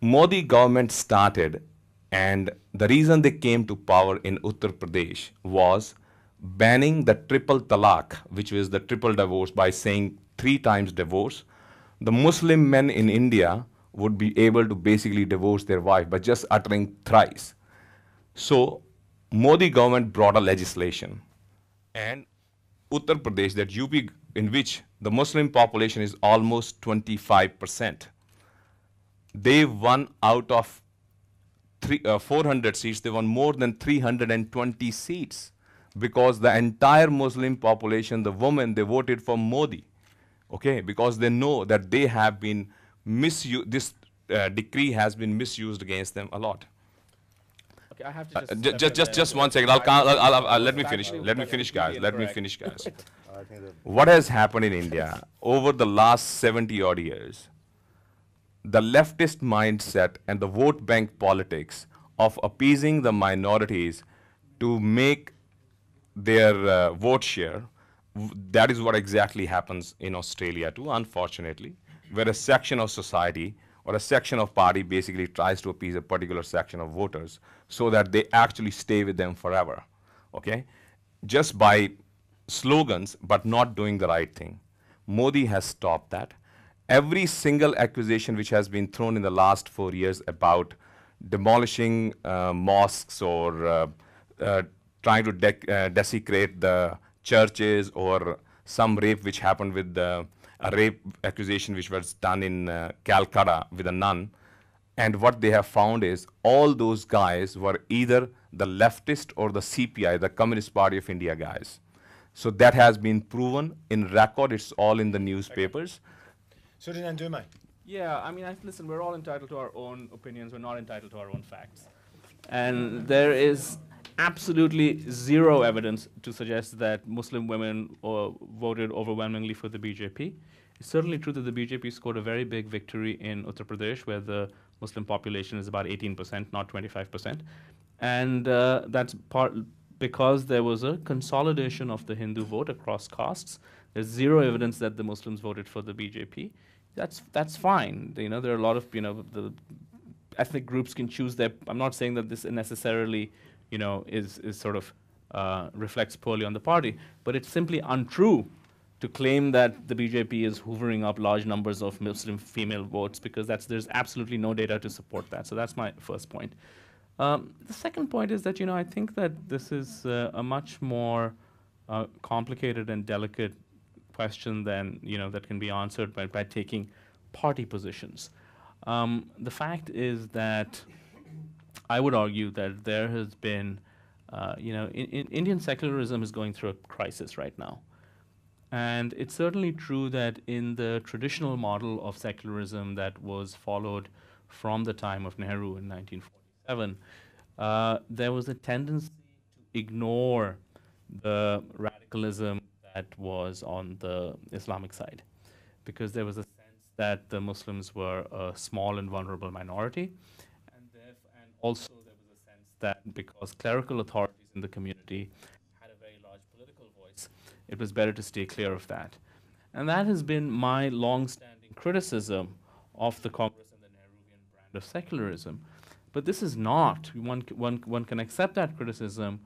Modi government started, and the reason they came to power in Uttar Pradesh was banning the triple talaq, which was the triple divorce, by saying three times divorce. The Muslim men in India would be able to basically divorce their wife by just uttering thrice. So Modi government brought a legislation, and Uttar Pradesh, that UP, in which the Muslim population is almost 25 percent, they won out of three, uh, 400 seats, they won more than 320 seats because the entire Muslim population, the women, they voted for Modi. Okay, because they know that they have been this uh, decree has been misused against them a lot. Okay, I have to Uh, just. ju- just, just, just one second. I'll, I'll, I'll, I'll, let me finish. Let me finish, guys. Let me finish, guys. I think that What has happened in India over the last 70 odd years, the leftist mindset and the vote bank politics of appeasing the minorities to make their uh, vote share, that is what exactly happens in Australia too, unfortunately, where a section of society or a section of party basically tries to appease a particular section of voters so that they actually stay with them forever. Okay? Just by slogans but not doing the right thing. Modi has stopped that. Every single accusation which has been thrown in the last four years about demolishing uh, mosques or uh, uh, trying to dec- uh, desecrate the churches or some rape which happened with the, a rape accusation which was done in uh, Calcutta with a nun. And what they have found is all those guys were either the leftist or the CPI, the Communist Party of India guys. So that has been proven in record. It's all in the newspapers. Sadanand Dhume. Yeah, I mean, I, listen, we're all entitled to our own opinions. We're not entitled to our own facts. And there is absolutely zero evidence to suggest that Muslim women uh, voted overwhelmingly for the BJP. It's certainly true that the BJP scored a very big victory in Uttar Pradesh, where the Muslim population is about 18%, not 25%. And uh, that's part because there was a consolidation of the Hindu vote across castes. There's zero evidence that the Muslims voted for the BJP. That's that's fine. You know, there are a lot of you know the ethnic groups can choose their. I'm not saying that this necessarily, you know, is is sort of uh, reflects poorly on the party, but it's simply untrue to claim that the BJP is hoovering up large numbers of Muslim female votes because that's there's absolutely no data to support that. So that's my first point. Um, the second point is that you know I think that this is uh, a much more uh, complicated and delicate question than you know that can be answered by, by taking party positions. Um, the fact is that I would argue that there has been, uh, you know, in, in Indian secularism is going through a crisis right now. And it's certainly true that in the traditional model of secularism that was followed from the time of Nehru in 1947, uh, there was a tendency to ignore the radicalism that was on the Islamic side, because there was a sense that the Muslims were a small and vulnerable minority, also there was a sense that because clerical authorities in the community had a very large political voice, it was better to stay clear of that. And that has been my long-standing criticism of the Congress and the Nehruvian brand of secularism. But this is not. One, one, one can accept that criticism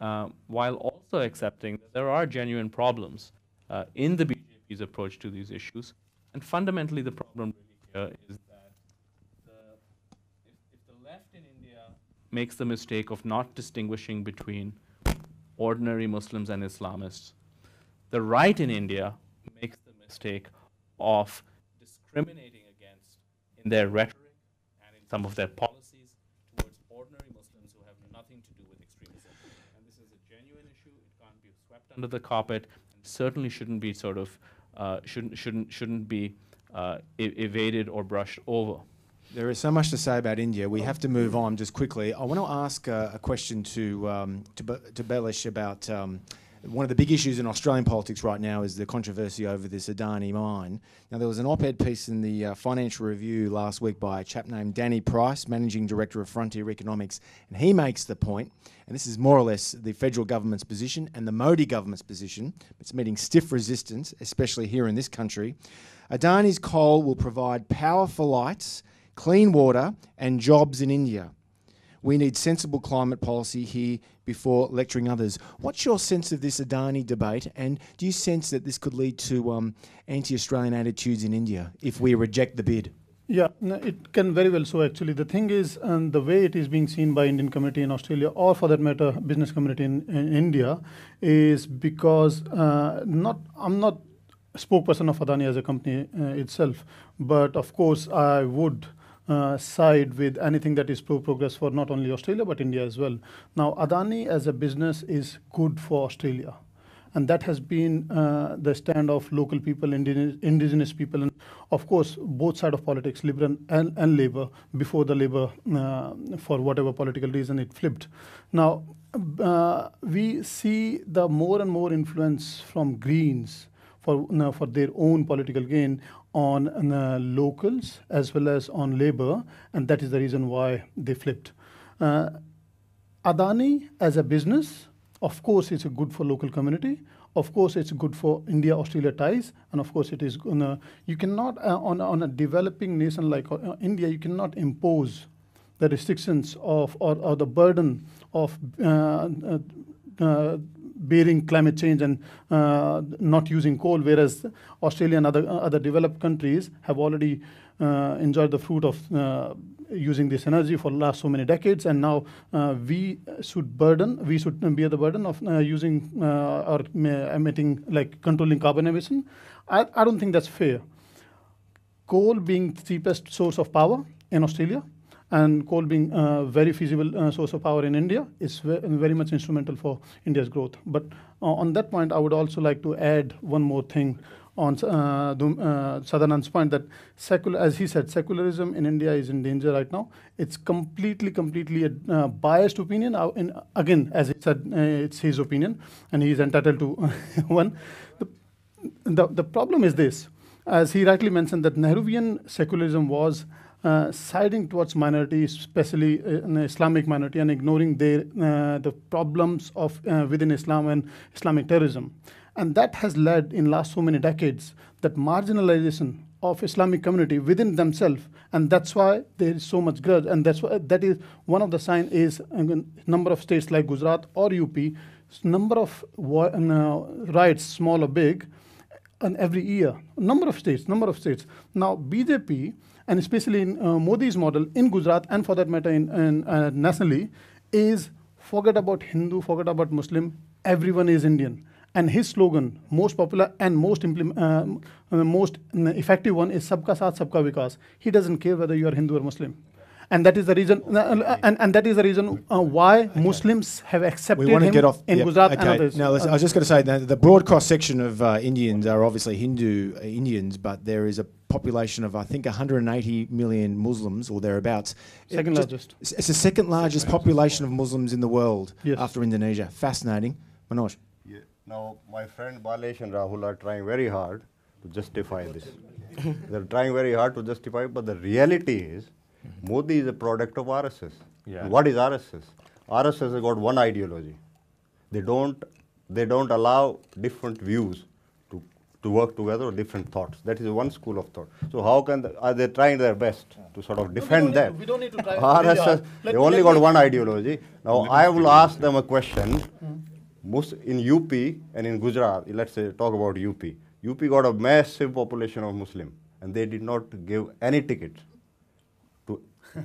uh, while also accepting that there are genuine problems uh, in the BJP's approach to these issues. And fundamentally, the problem really here is that the, if, if the left in India makes the mistake of not distinguishing between ordinary Muslims and Islamists, the right in India makes the mistake of discriminating against in their rhetoric and in some of their policies towards ordinary Muslims who have nothing to do with extremism. And this is a genuine issue. It can't be swept under the carpet, and certainly shouldn't be sort of uh, shouldn't shouldn't shouldn't be uh, evaded or brushed over. There is so much to say about India. We have to move on just quickly. I want to ask uh, a question to um, to, Be- to Balesh about um, one of the big issues in Australian politics right now is the controversy over this Adani mine. Now, there was an op ed piece in the uh, Financial Review last week by a chap named Danny Price, Managing Director of Frontier Economics, and he makes the point, and this is more or less the federal government's position and the Modi government's position, it's meeting stiff resistance, especially here in this country. Adani's coal will provide power for lights, clean water, and jobs in India. We need sensible climate policy here before lecturing others. What's your sense of this Adani debate, and do you sense that this could lead to um, anti Australian attitudes in India if we reject the bid? Yeah, no, it can very well so. Actually, the thing is, and the way it is being seen by Indian community in Australia, or for that matter, business community in, in India, is because uh, not I'm not spokesperson of Adani as a company uh, itself, but of course I would uh, side with anything that is pro progress for not only Australia but India as well. Now, Adani as a business is good for Australia. And that has been uh, the stand of local people, indigenous, indigenous, people, and of course, both sides of politics, Liberal and, and Labour, before the Labour, uh, for whatever political reason, it flipped. Now, uh, we see the more and more influence from Greens for, for their own political gain on locals as well as on labor, and that is the reason why they flipped. Uh, Adani as a business, of course, it's good for local community. Of course, it's good for India-Australia ties, and of course, it is. Gonna, you cannot uh, on on a developing nation like uh, India, you cannot impose the restrictions of or, the burden of bearing climate change and uh, not using coal, whereas Australia and other, other developed countries have already uh, enjoyed the fruit of uh, using this energy for last so many decades, and now uh, we should burden, we should bear the burden of uh, using uh, or emitting, like controlling carbon emission. I, I don't think that's fair. Coal being the cheapest source of power in Australia, and coal being a very feasible uh, source of power in India is very much instrumental for India's growth. But uh, on that point, I would also like to add one more thing on uh, uh, Sadanand's point that secular, as he said, secularism in India is in danger right now. It's completely, completely a uh, biased opinion. Uh, in, again, as he said, uh, it's his opinion, and he is entitled to one. The, the, the problem is this, as he rightly mentioned, that Nehruvian secularism was uh, siding towards minorities, especially uh, an Islamic minority, and ignoring their, uh, the problems of uh, within Islam and Islamic terrorism. And that has led in last so many decades that marginalization of Islamic community within themselves, and that's why there is so much grudge. And that's why that is one of the sign is a number of states like Gujarat or UP, number of riots, small or big, and every year, number of states, number of states. Now BJP and especially in uh, Modi's model in Gujarat and for that matter in, in uh, nationally, is forget about Hindu, forget about Muslim, everyone is Indian. And his slogan, most popular and most uh, most effective one, is "Sabka Saath, Sabka Vikas." He doesn't care whether you are Hindu or Muslim and that is the reason uh, and, and that is the reason uh, why okay. muslims have accepted we want to get off in yep. gujarat okay. and others now i was just going to say that the broad cross section of uh, indians are obviously hindu uh, indians but there is a population of i think 180 million muslims or thereabouts second just, largest it's the second largest population of muslims in the world yes. after indonesia fascinating manoj yeah. now my friend balesh and rahul are trying very hard to justify this they're trying very hard to justify but the reality is. Modi is a product of RSS. Yeah. What is RSS? RSS has got one ideology. They don't, they don't allow different views to, to work together or different thoughts. That is one school of thought. So how can the, are they trying their best to sort of defend no, that? we don't need to try. RSS, they only got one ideology. Now I will ask them a question. Mm. In UP and in Gujarat, let's say talk about UP. UP got a massive population of Muslim and they did not give any tickets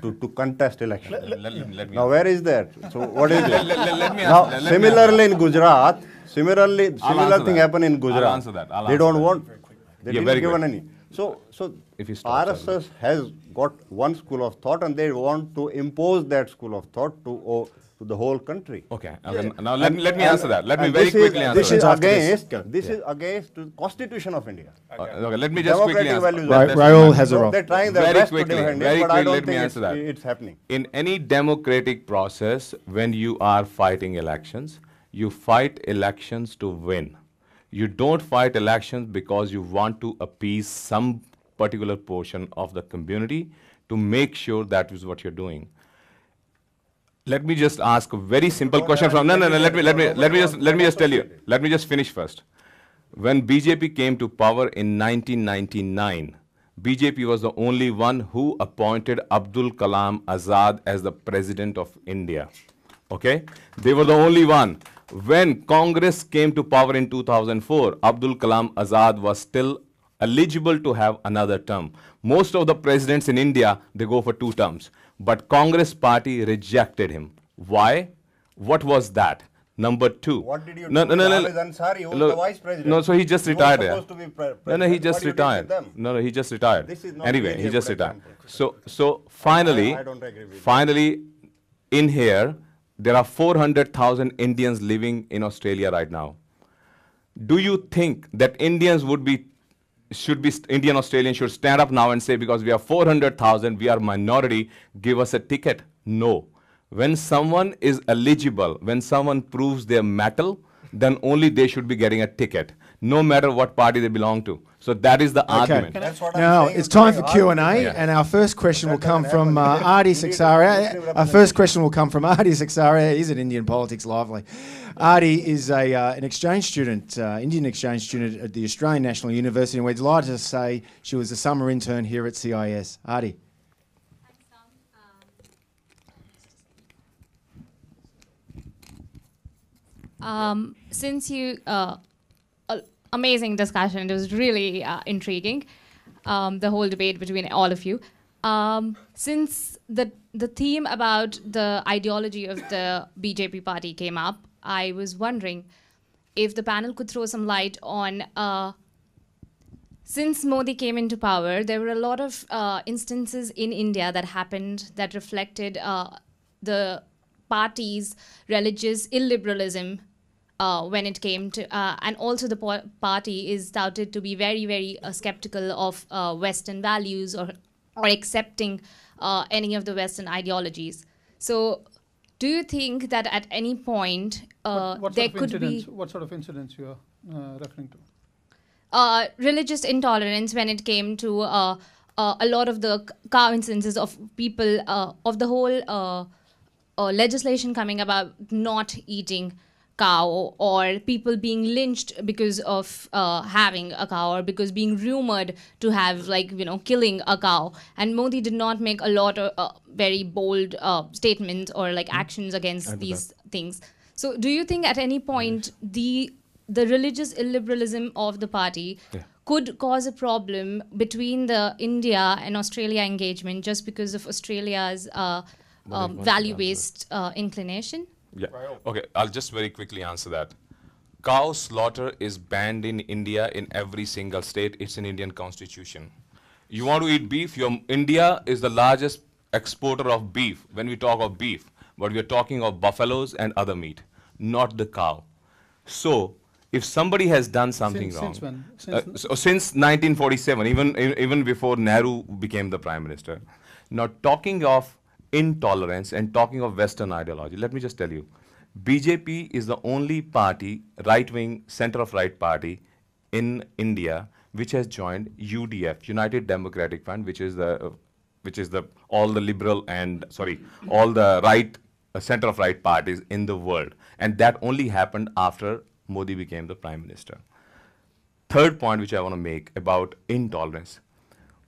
to, to contest election. Let, let, let, now, where is that? So, what is me now, similarly in Gujarat, similarly, similar thing happened in Gujarat. I'll answer that. I'll they don't that. want, they yeah, didn't given any. So, so if you RSS has got one school of thought and they want to impose that school of thought to oh, to the whole country. Okay. okay. Yeah. Now let, let me answer that. Let me very quickly is, answer this that. Is against, this yeah. is against the Constitution of India. Okay. Uh, okay. Let me just quickly answer. Right, Rahul has a wrong. They're trying their very best quickly, to defend very it, but quickly, I don't let me think answer it's, that. it's happening. In any democratic process, when you are fighting elections, You fight elections to win. You don't fight elections because you want to appease some particular portion of the community to make sure that is what you're doing. Let me just ask a very simple question from no no no let me let me let me just let me just tell you let me just finish first. When BJP came to power in 1999, BJP was the only one who appointed Abdul Kalam Azad as the president of India. Okay? They were the only one. When Congress came to power in 2004, Abdul Kalam Azad was still eligible to have another term. Most of the presidents in India, they go for two terms. But Congress party rejected him. Why? What was that? Number two. What did you no, do no, no, no, Ansari, who was the vice president? No, so he just retired. yeah. to be pre- no, no, he just What did you do with retired. No, no, he just retired. This is not anyway, he just retired. example. So, so finally, I don't agree with that. finally, in here, there are 400,000 Indians living in Australia right now. Do you think that Indians would be, should be, Indian Australians should stand up now and say, because we are 400,000, we are minority, give us a ticket? No. When someone is eligible, when someone proves their metal, then only they should be getting a ticket, no matter what party they belong to. So that is the argument. That's what I'm Now it's time for Q and A, saying and our first question will come from uh, happen. Ardi You need- you need Saxaria. Our first question will come from Ardi Saxaria. He's at Indian Politics Lively. Ardi is a uh, an exchange student, uh, Indian exchange student at the Australian National University, and we're delighted to say she was a summer intern here at CIS. Ardi. Um, um, since you, uh, a- amazing discussion. It was really uh, intriguing. Um, the whole debate between all of you. Um, since the the theme about the ideology of the BJP party came up, I was wondering if the panel could throw some light on. Uh, since Modi came into power, there were a lot of uh, instances in India that happened that reflected uh, the party's religious illiberalism uh, when it came to, uh, and also the po- party is touted to be very, very uh, skeptical of uh, Western values or or accepting uh, any of the Western ideologies. So, do you think that at any point uh, what, what there sort of could be? What sort of incidents you are uh, referring to? uh, religious intolerance when it came to uh, uh, a lot of the c- cow instances of people uh, of the whole uh, uh, legislation coming about not eating cow or people being lynched because of uh, having a cow or because being rumored to have like you know killing a cow. And modi did not make a lot of uh, very bold uh, statements or like actions against these things. So do you think at any point the the religious illiberalism of the party could cause a problem between the India and Australia engagement just because of Australia's uh, um, value based uh, inclination? Yeah. Okay, I'll just very quickly answer that. Cow slaughter is banned in India in every single state. It's in Indian constitution. You want to eat beef? Your, India is the largest exporter of beef when we talk of beef. But we are talking of buffaloes and other meat, not the cow. So, if somebody has done something Since- wrong, since when? uh, so since 1947, even even before Nehru became the prime minister. Now, talking of intolerance and talking of Western ideology, let me just tell you, BJP is the only party, right-wing, center of right party in India which has joined UDF, United Democratic Front, which is the uh, which is the all the liberal and sorry all the right uh, center of right parties in the world, and that only happened after Modi became the prime minister. Third point which I want to make about intolerance.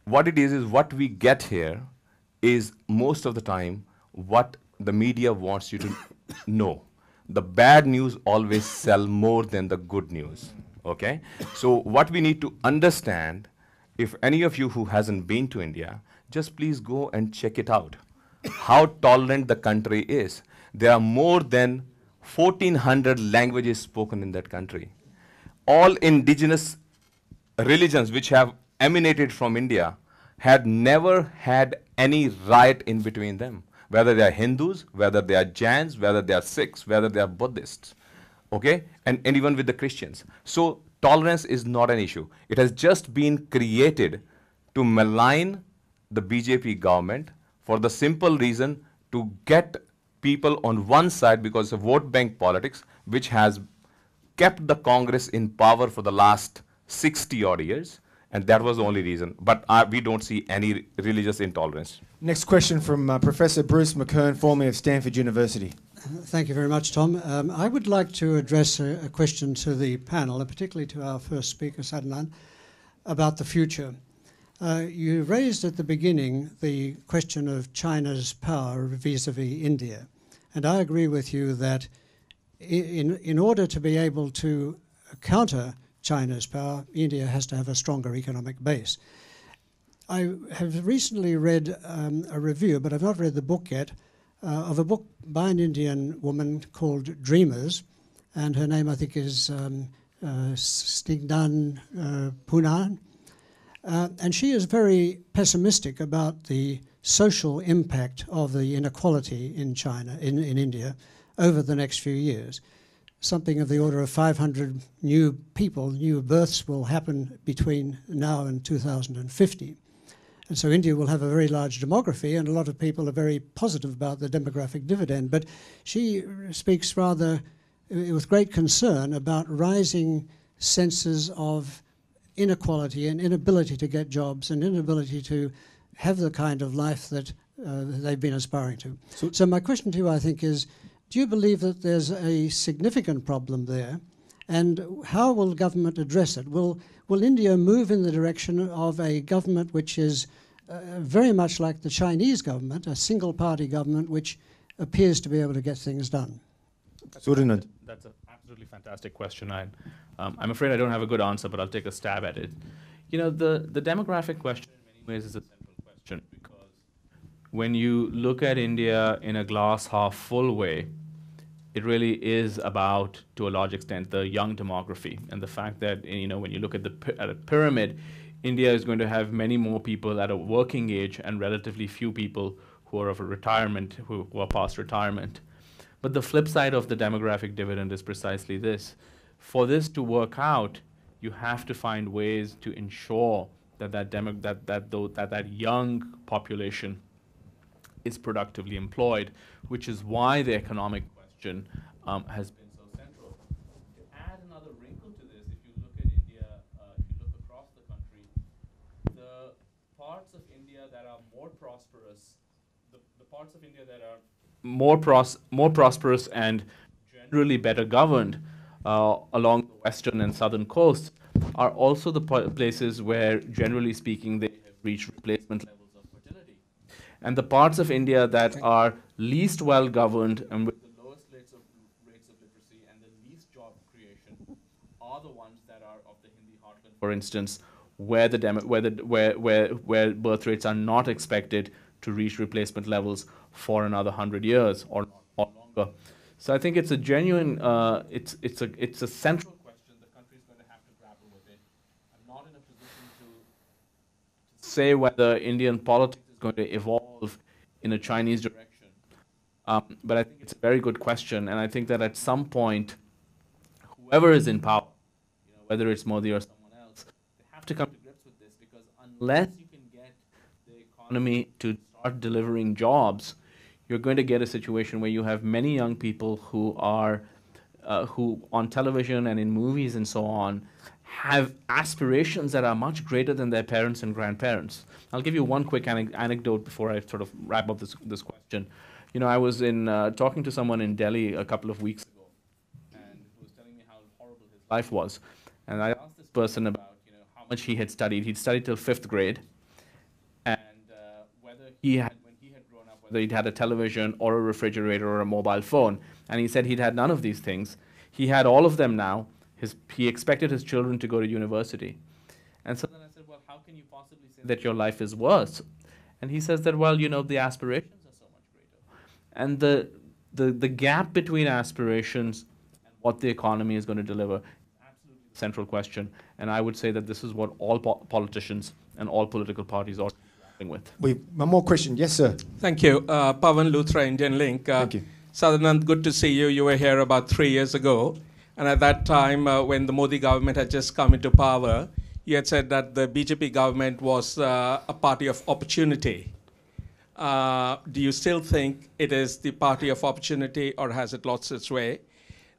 What it is is what we get here is most of the time what the media wants you to know. The bad news always sell more than the good news. Okay? So what we need to understand, if any of you who hasn't been to India, just please go and check it out. How tolerant the country is. There are more than 1400 languages spoken in that country all indigenous religions which have emanated from India had never had any riot in between them, whether they are Hindus, whether they are Jains, whether they are Sikhs, whether they are Buddhists, okay, and, and even with the Christians. So tolerance is not an issue. It has just been created to malign the BJP government for the simple reason to get people on one side because of vote bank politics, which has kept the Congress in power for the last 60 odd years. And that was the only reason. But uh, we don't see any religious intolerance. Next question from uh, Professor Bruce McKern, formerly of Stanford University. Thank you very much, Tom. Um, I would like to address a, a, question to the panel, and particularly to our first speaker, Sadanand, about the future. Uh, you raised at the beginning the question of China's power vis a vis India. And I agree with you that in, in order to be able to counter China's power, India has to have a stronger economic base. I have recently read um, a review, but I've not read the book yet, uh, of a book by an Indian woman called Dreamers, and her name I think is um, uh, Snigdha uh, Poonam. Uh, and she is very pessimistic about the social impact of the inequality in China, in, in India, over the next few years. Something of the order of 500 new people, new births will happen between now and 2050. And so India will have a very large demography, and a lot of people are very positive about the demographic dividend. But she speaks rather uh, with great concern about rising senses of inequality and inability to get jobs and inability to have the kind of life that uh, they've been aspiring to. So, so, my question to you, I think, is do you believe that there's a significant problem there? And how will government address it? Will, will India move in the direction of a government which is uh, very much like the Chinese government, a single party government which appears to be able to get things done? That's, that's an absolutely fantastic question. I, um, I'm afraid I don't have a good answer, but I'll take a stab at it. You know, the, the demographic question in many ways is a central question because when you look at India in a glass half full way, it really is about, to a large extent, the young demography and the fact that you know when you look at the at a pyramid, India is going to have many more people at a working age and relatively few people who are of a retirement who, who are past retirement. But the flip side of the demographic dividend is precisely this: for this to work out, you have to find ways to ensure that that, demo, that, that, though, that, that young population is productively employed, which is why the economic question um, has been so central. To add another wrinkle to this, if you look at India, uh, if you look across the country, the parts of India that are more prosperous, the, the parts of India that are more, pros- more prosperous and generally better governed uh, along the western and southern coasts are also the places where, generally speaking, they have reached replacement levels of fertility. And the parts of India that are least well governed and with the lowest rates of, rates of literacy and the least job creation are the ones that are of the Hindi heartland, for instance, where the, demo, where, the where, where, where birth rates are not expected to reach replacement levels for another 100 years or, or longer. So I think it's a genuine, uh, it's, it's, a, it's a central question the country is going to have to grapple with it. I'm not in a position to, to say whether Indian politics is going to evolve in a Chinese direction. Um, but I think it's a very good question, and I think that at some point, whoever is in power, whether it's Modi or someone else, they have to come to grips with this because unless you can get the economy to start delivering jobs, you're going to get a situation where you have many young people who are uh, who on television and in movies and so on have aspirations that are much greater than their parents and grandparents. I'll give you one quick anecdote before I sort of wrap up this, this question. You know, I was in uh, talking to someone in Delhi a couple of weeks ago, and he was telling me how horrible his life was. And I asked this person about, you know, how much he had studied. He'd studied till fifth grade, and uh, whether he had, when he had grown up, whether he'd had a television or a refrigerator or a mobile phone. And he said he'd had none of these things. He had all of them now his, he expected his children to go to university. And so then I said, Well, how can you possibly say that your life is worse? And he says that, Well, you know, the aspirations are so much greater. And the, the, the gap between aspirations and what the economy is going to deliver central question. And I would say that this is what all po- politicians and all political parties are grappling with. We, one more question. Yes, sir. Thank you. Uh, Pawan Luthra, Indian Link. Uh, Thank you. Sadanand, good to see you. You were here about three years ago. And at that time, uh, when the Modi government had just come into power, you had said that the BJP government was uh, a party of opportunity. Uh, do you still think it is the party of opportunity or has it lost its way?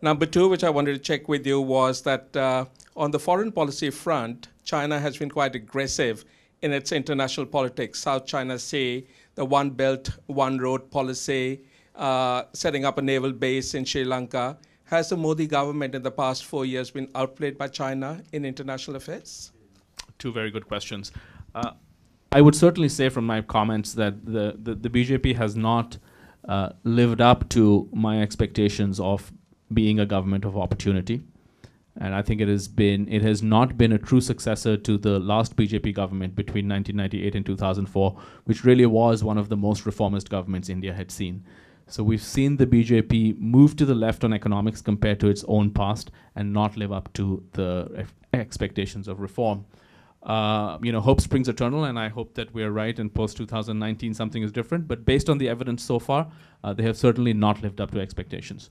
Number two, which I wanted to check with you, was that uh, on the foreign policy front, China has been quite aggressive in its international politics. South China Sea, the One Belt, One Road policy, uh, setting up a naval base in Sri Lanka. Has the Modi government in the past four years been outplayed by China in international affairs? Two very good questions. Uh, I would certainly say from my comments that the, the, the BJP has not uh, lived up to my expectations of being a government of opportunity. And I think it has been it has not been a true successor to the last BJP government between 1998 and 2004, which really was one of the most reformist governments India had seen. So we've seen the BJP move to the left on economics compared to its own past and not live up to the expectations of reform uh, you know, hope springs eternal, and I hope that we are right. And post 2019, something is different. But based on the evidence so far, uh, they have certainly not lived up to expectations.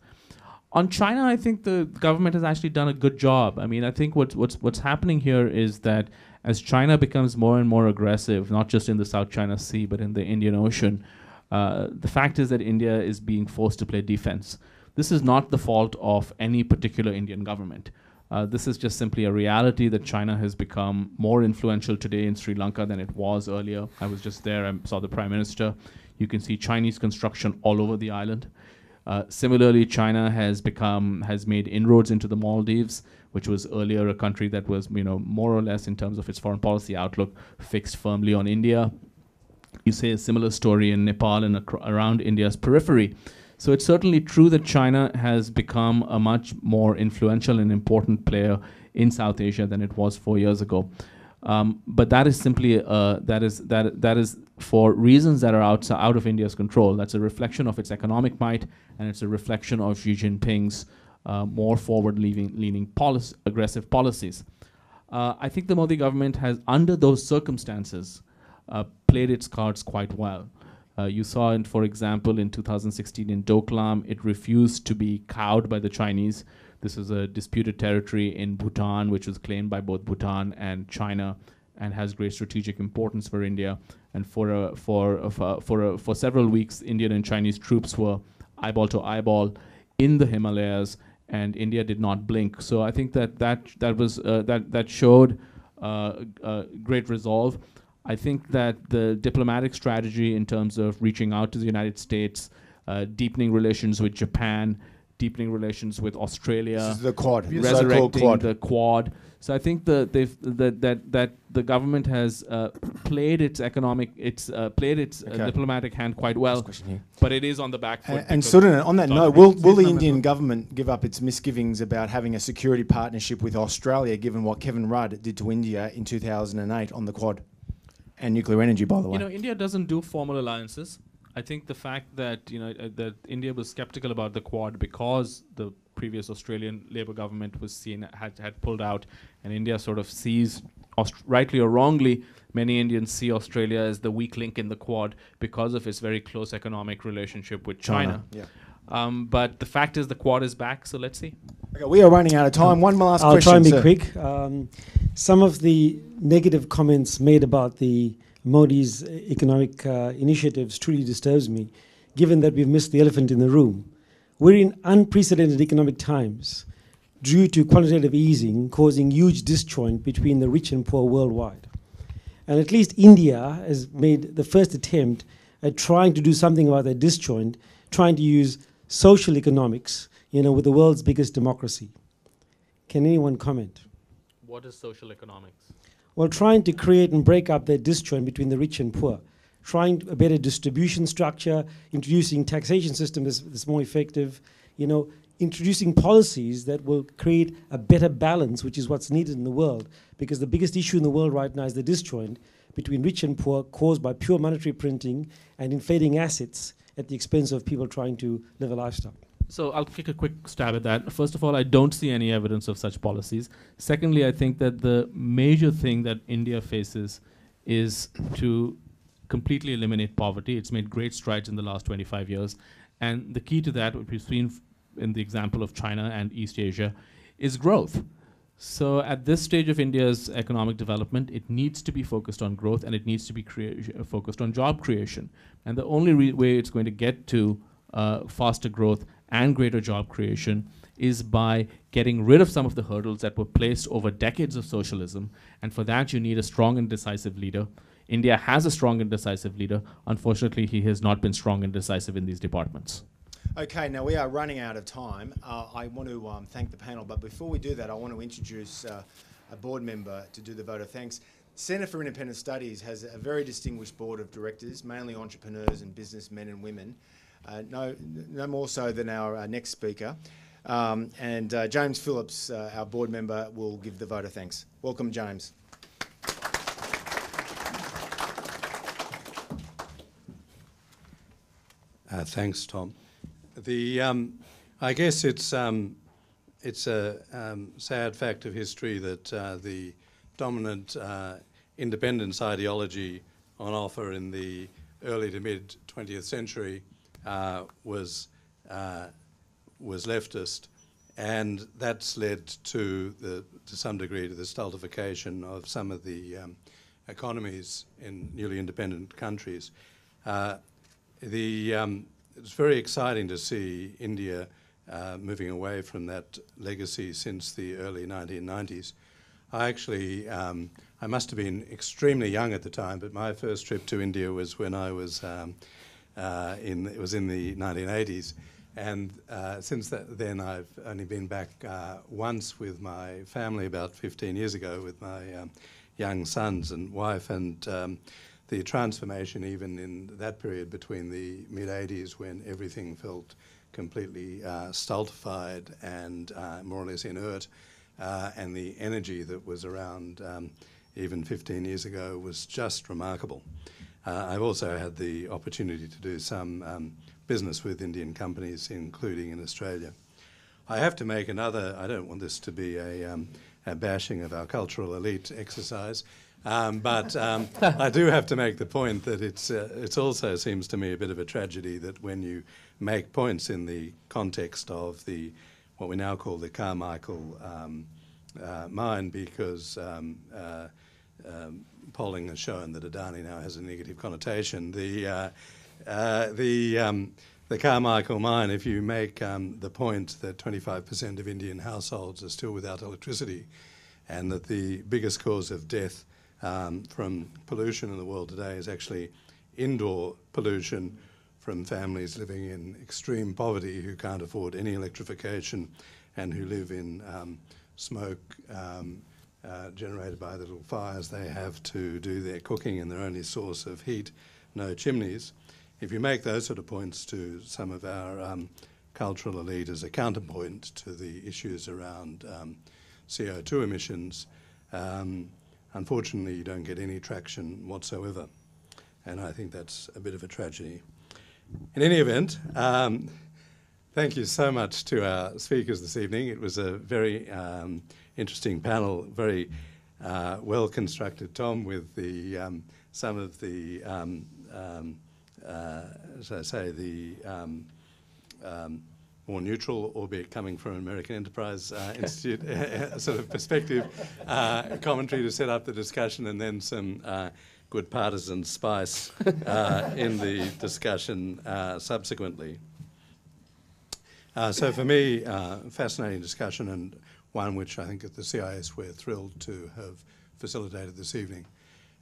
On China, I think the government has actually done a good job. I mean, I think what's what's what's happening here is that as China becomes more and more aggressive, not just in the South China Sea but in the Indian Ocean, uh, the fact is that India is being forced to play defense. This is not the fault of any particular Indian government. Uh, this is just simply a reality that China has become more influential today in Sri Lanka than it was earlier. I was just there, I saw the Prime Minister. You can see Chinese construction all over the island. Uh, similarly, China has become has made inroads into the Maldives, which was earlier a country that was, you know, more or less in terms of its foreign policy outlook, fixed firmly on India. You see a similar story in Nepal and around India's periphery. So it's certainly true that China has become a much more influential and important player in South Asia than it was four years ago. Um, but that is simply uh, that is that that is for reasons that are out out of India's control. That's a reflection of its economic might, and it's a reflection of Xi Jinping's uh, more forward-leaning leaning policy, aggressive policies. Uh, I think the Modi government has, under those circumstances, uh, played its cards quite well. Uh, you saw, in, for example, in 2016 in Doklam, it refused to be cowed by the Chinese. This is a disputed territory in Bhutan, which was claimed by both Bhutan and China, and has great strategic importance for India. And for for for for several weeks, Indian and Chinese troops were eyeball to eyeball in the Himalayas, and India did not blink. So I think that that that was uh, that that showed uh, uh great resolve. I think that the diplomatic strategy in terms of reaching out to the United States, uh, deepening relations with Japan, deepening relations with Australia, the Quad, resurrecting quad. the Quad. So I think the, the, that that the government has uh, played its economic, it's uh, played its uh, diplomatic hand quite well, but it is on the back foot. And, and on that note, will, will the Indian government give up its misgivings about having a security partnership with Australia, given what Kevin Rudd did to India in 2008 on the Quad? and nuclear energy, by the way. You know, India doesn't do formal alliances. I think the fact that you know uh, that India was skeptical about the Quad because the previous Australian Labor government was seen had had pulled out, and India sort of sees, Aust- rightly or wrongly, many Indians see Australia as the weak link in the Quad because of its very close economic relationship with China. China. Yeah. Um, but the fact is, the Quad is back, so let's see. Okay, we are running out of time. Um, One last I'll question. I'll try and be sir. quick. Um, some of the negative comments made about the Modi's economic uh, initiatives truly disturbs me, given that we've missed the elephant in the room. We're in unprecedented economic times due to quantitative easing causing huge disjoint between the rich and poor worldwide. And at least India has made the first attempt at trying to do something about that disjoint, trying to use social economics, you know, with the world's biggest democracy. Can anyone comment? What is social economics? Well, trying to create and break up that disjoint between the rich and poor, trying a better distribution structure, introducing taxation system that's, that's more effective, you know, introducing policies that will create a better balance, which is what's needed in the world. Because the biggest issue in the world right now is the disjoint between rich and poor caused by pure monetary printing and inflating assets at the expense of people trying to live a lifestyle. So I'll take a quick stab at that. First of all, I don't see any evidence of such policies. Secondly, I think that the major thing that India faces is to completely eliminate poverty. It's made great strides in the last 25 years. And the key to that, which we've seen in the example of China and East Asia, is growth. So, at this stage of India's economic development, it needs to be focused on growth and it needs to be focused on job creation. And the only way it's going to get to uh, faster growth and greater job creation is by getting rid of some of the hurdles that were placed over decades of socialism. And for that, you need a strong and decisive leader. India has a strong and decisive leader. Unfortunately, he has not been strong and decisive in these departments. Okay, now we are running out of time. Uh, I want to um, thank the panel, but before we do that, I want to introduce uh, a board member to do the vote of thanks. Centre for Independent Studies has a very distinguished board of directors, mainly entrepreneurs and businessmen and women, no, no more so than our uh, next speaker. Um, and uh, James Phillips, uh, our board member, will give the vote of thanks. Welcome, James. thanks, Tom. The, um, I guess it's, um, it's a um, sad fact of history that uh, the dominant uh, independence ideology on offer in the early to mid 20th century uh, was, uh, was leftist, and that's led to, the, to some degree to the stultification of some of the um, economies in newly independent countries. Uh, the, um, it's very exciting to see India uh, moving away from that legacy since the early 1990s. I actually, um, I must have been extremely young at the time, but my first trip to India was when I was um, uh, in, it was in the 1980s. And uh, since that, then, I've only been back uh, once with my family about 15 years ago with my um, young sons and wife. And um, the transformation, even in that period between the mid 80s when everything felt completely uh, stultified and uh, more or less inert, uh, and the energy that was around um, even 15 years ago was just remarkable. Uh, I've also had the opportunity to do some um, business with Indian companies, including in Australia. I have to make another, I don't want this to be a, um, a bashing of our cultural elite exercise. Um, but um, I do have to make the point that it's uh, it also seems to me a bit of a tragedy that when you make points in the context of the what we now call the Carmichael um, uh, mine, because um, um, polling has shown that Adani now has a negative connotation. The uh, uh, the um, the Carmichael mine, if you make the point that 25% of Indian households are still without electricity, and that the biggest cause of death um, from pollution in the world today is actually indoor pollution from families living in extreme poverty who can't afford any electrification and who live in um, smoke um, uh, generated by the little fires they have to do their cooking and their only source of heat, no chimneys. If you make those sort of points to some of our um, cultural elite as a counterpoint to the issues around um, CO2 emissions, um, Unfortunately, you don't get any traction whatsoever, and I think that's a bit of a tragedy. In any event, um, thank you so much to our speakers this evening. It was a very um, interesting panel, very uh, well constructed, Tom, with the um, some of the, um, um, uh, as I say, the um, more neutral, albeit coming from an American Enterprise uh, Institute sort of perspective, uh, commentary to set up the discussion, and then some uh, good partisan spice uh, in the discussion uh, subsequently. Uh, so for me, fascinating discussion and one which I think at the CIS we're thrilled to have facilitated this evening.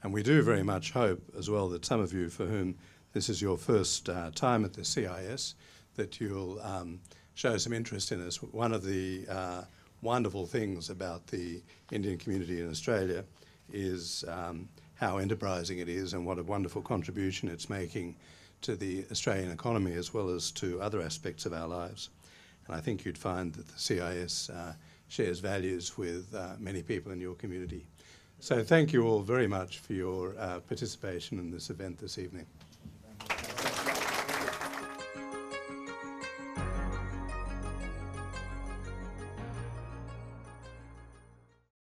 And we do very much hope as well that some of you for whom this is your first time at the CIS, that you'll um, show some interest in us. One of the uh, wonderful things about the Indian community in Australia is um, how enterprising it is and what a wonderful contribution it's making to the Australian economy as well as to other aspects of our lives. And I think you'd find that the CIS uh, shares values with uh, many people in your community. So thank you all very much for your uh, participation in this event this evening.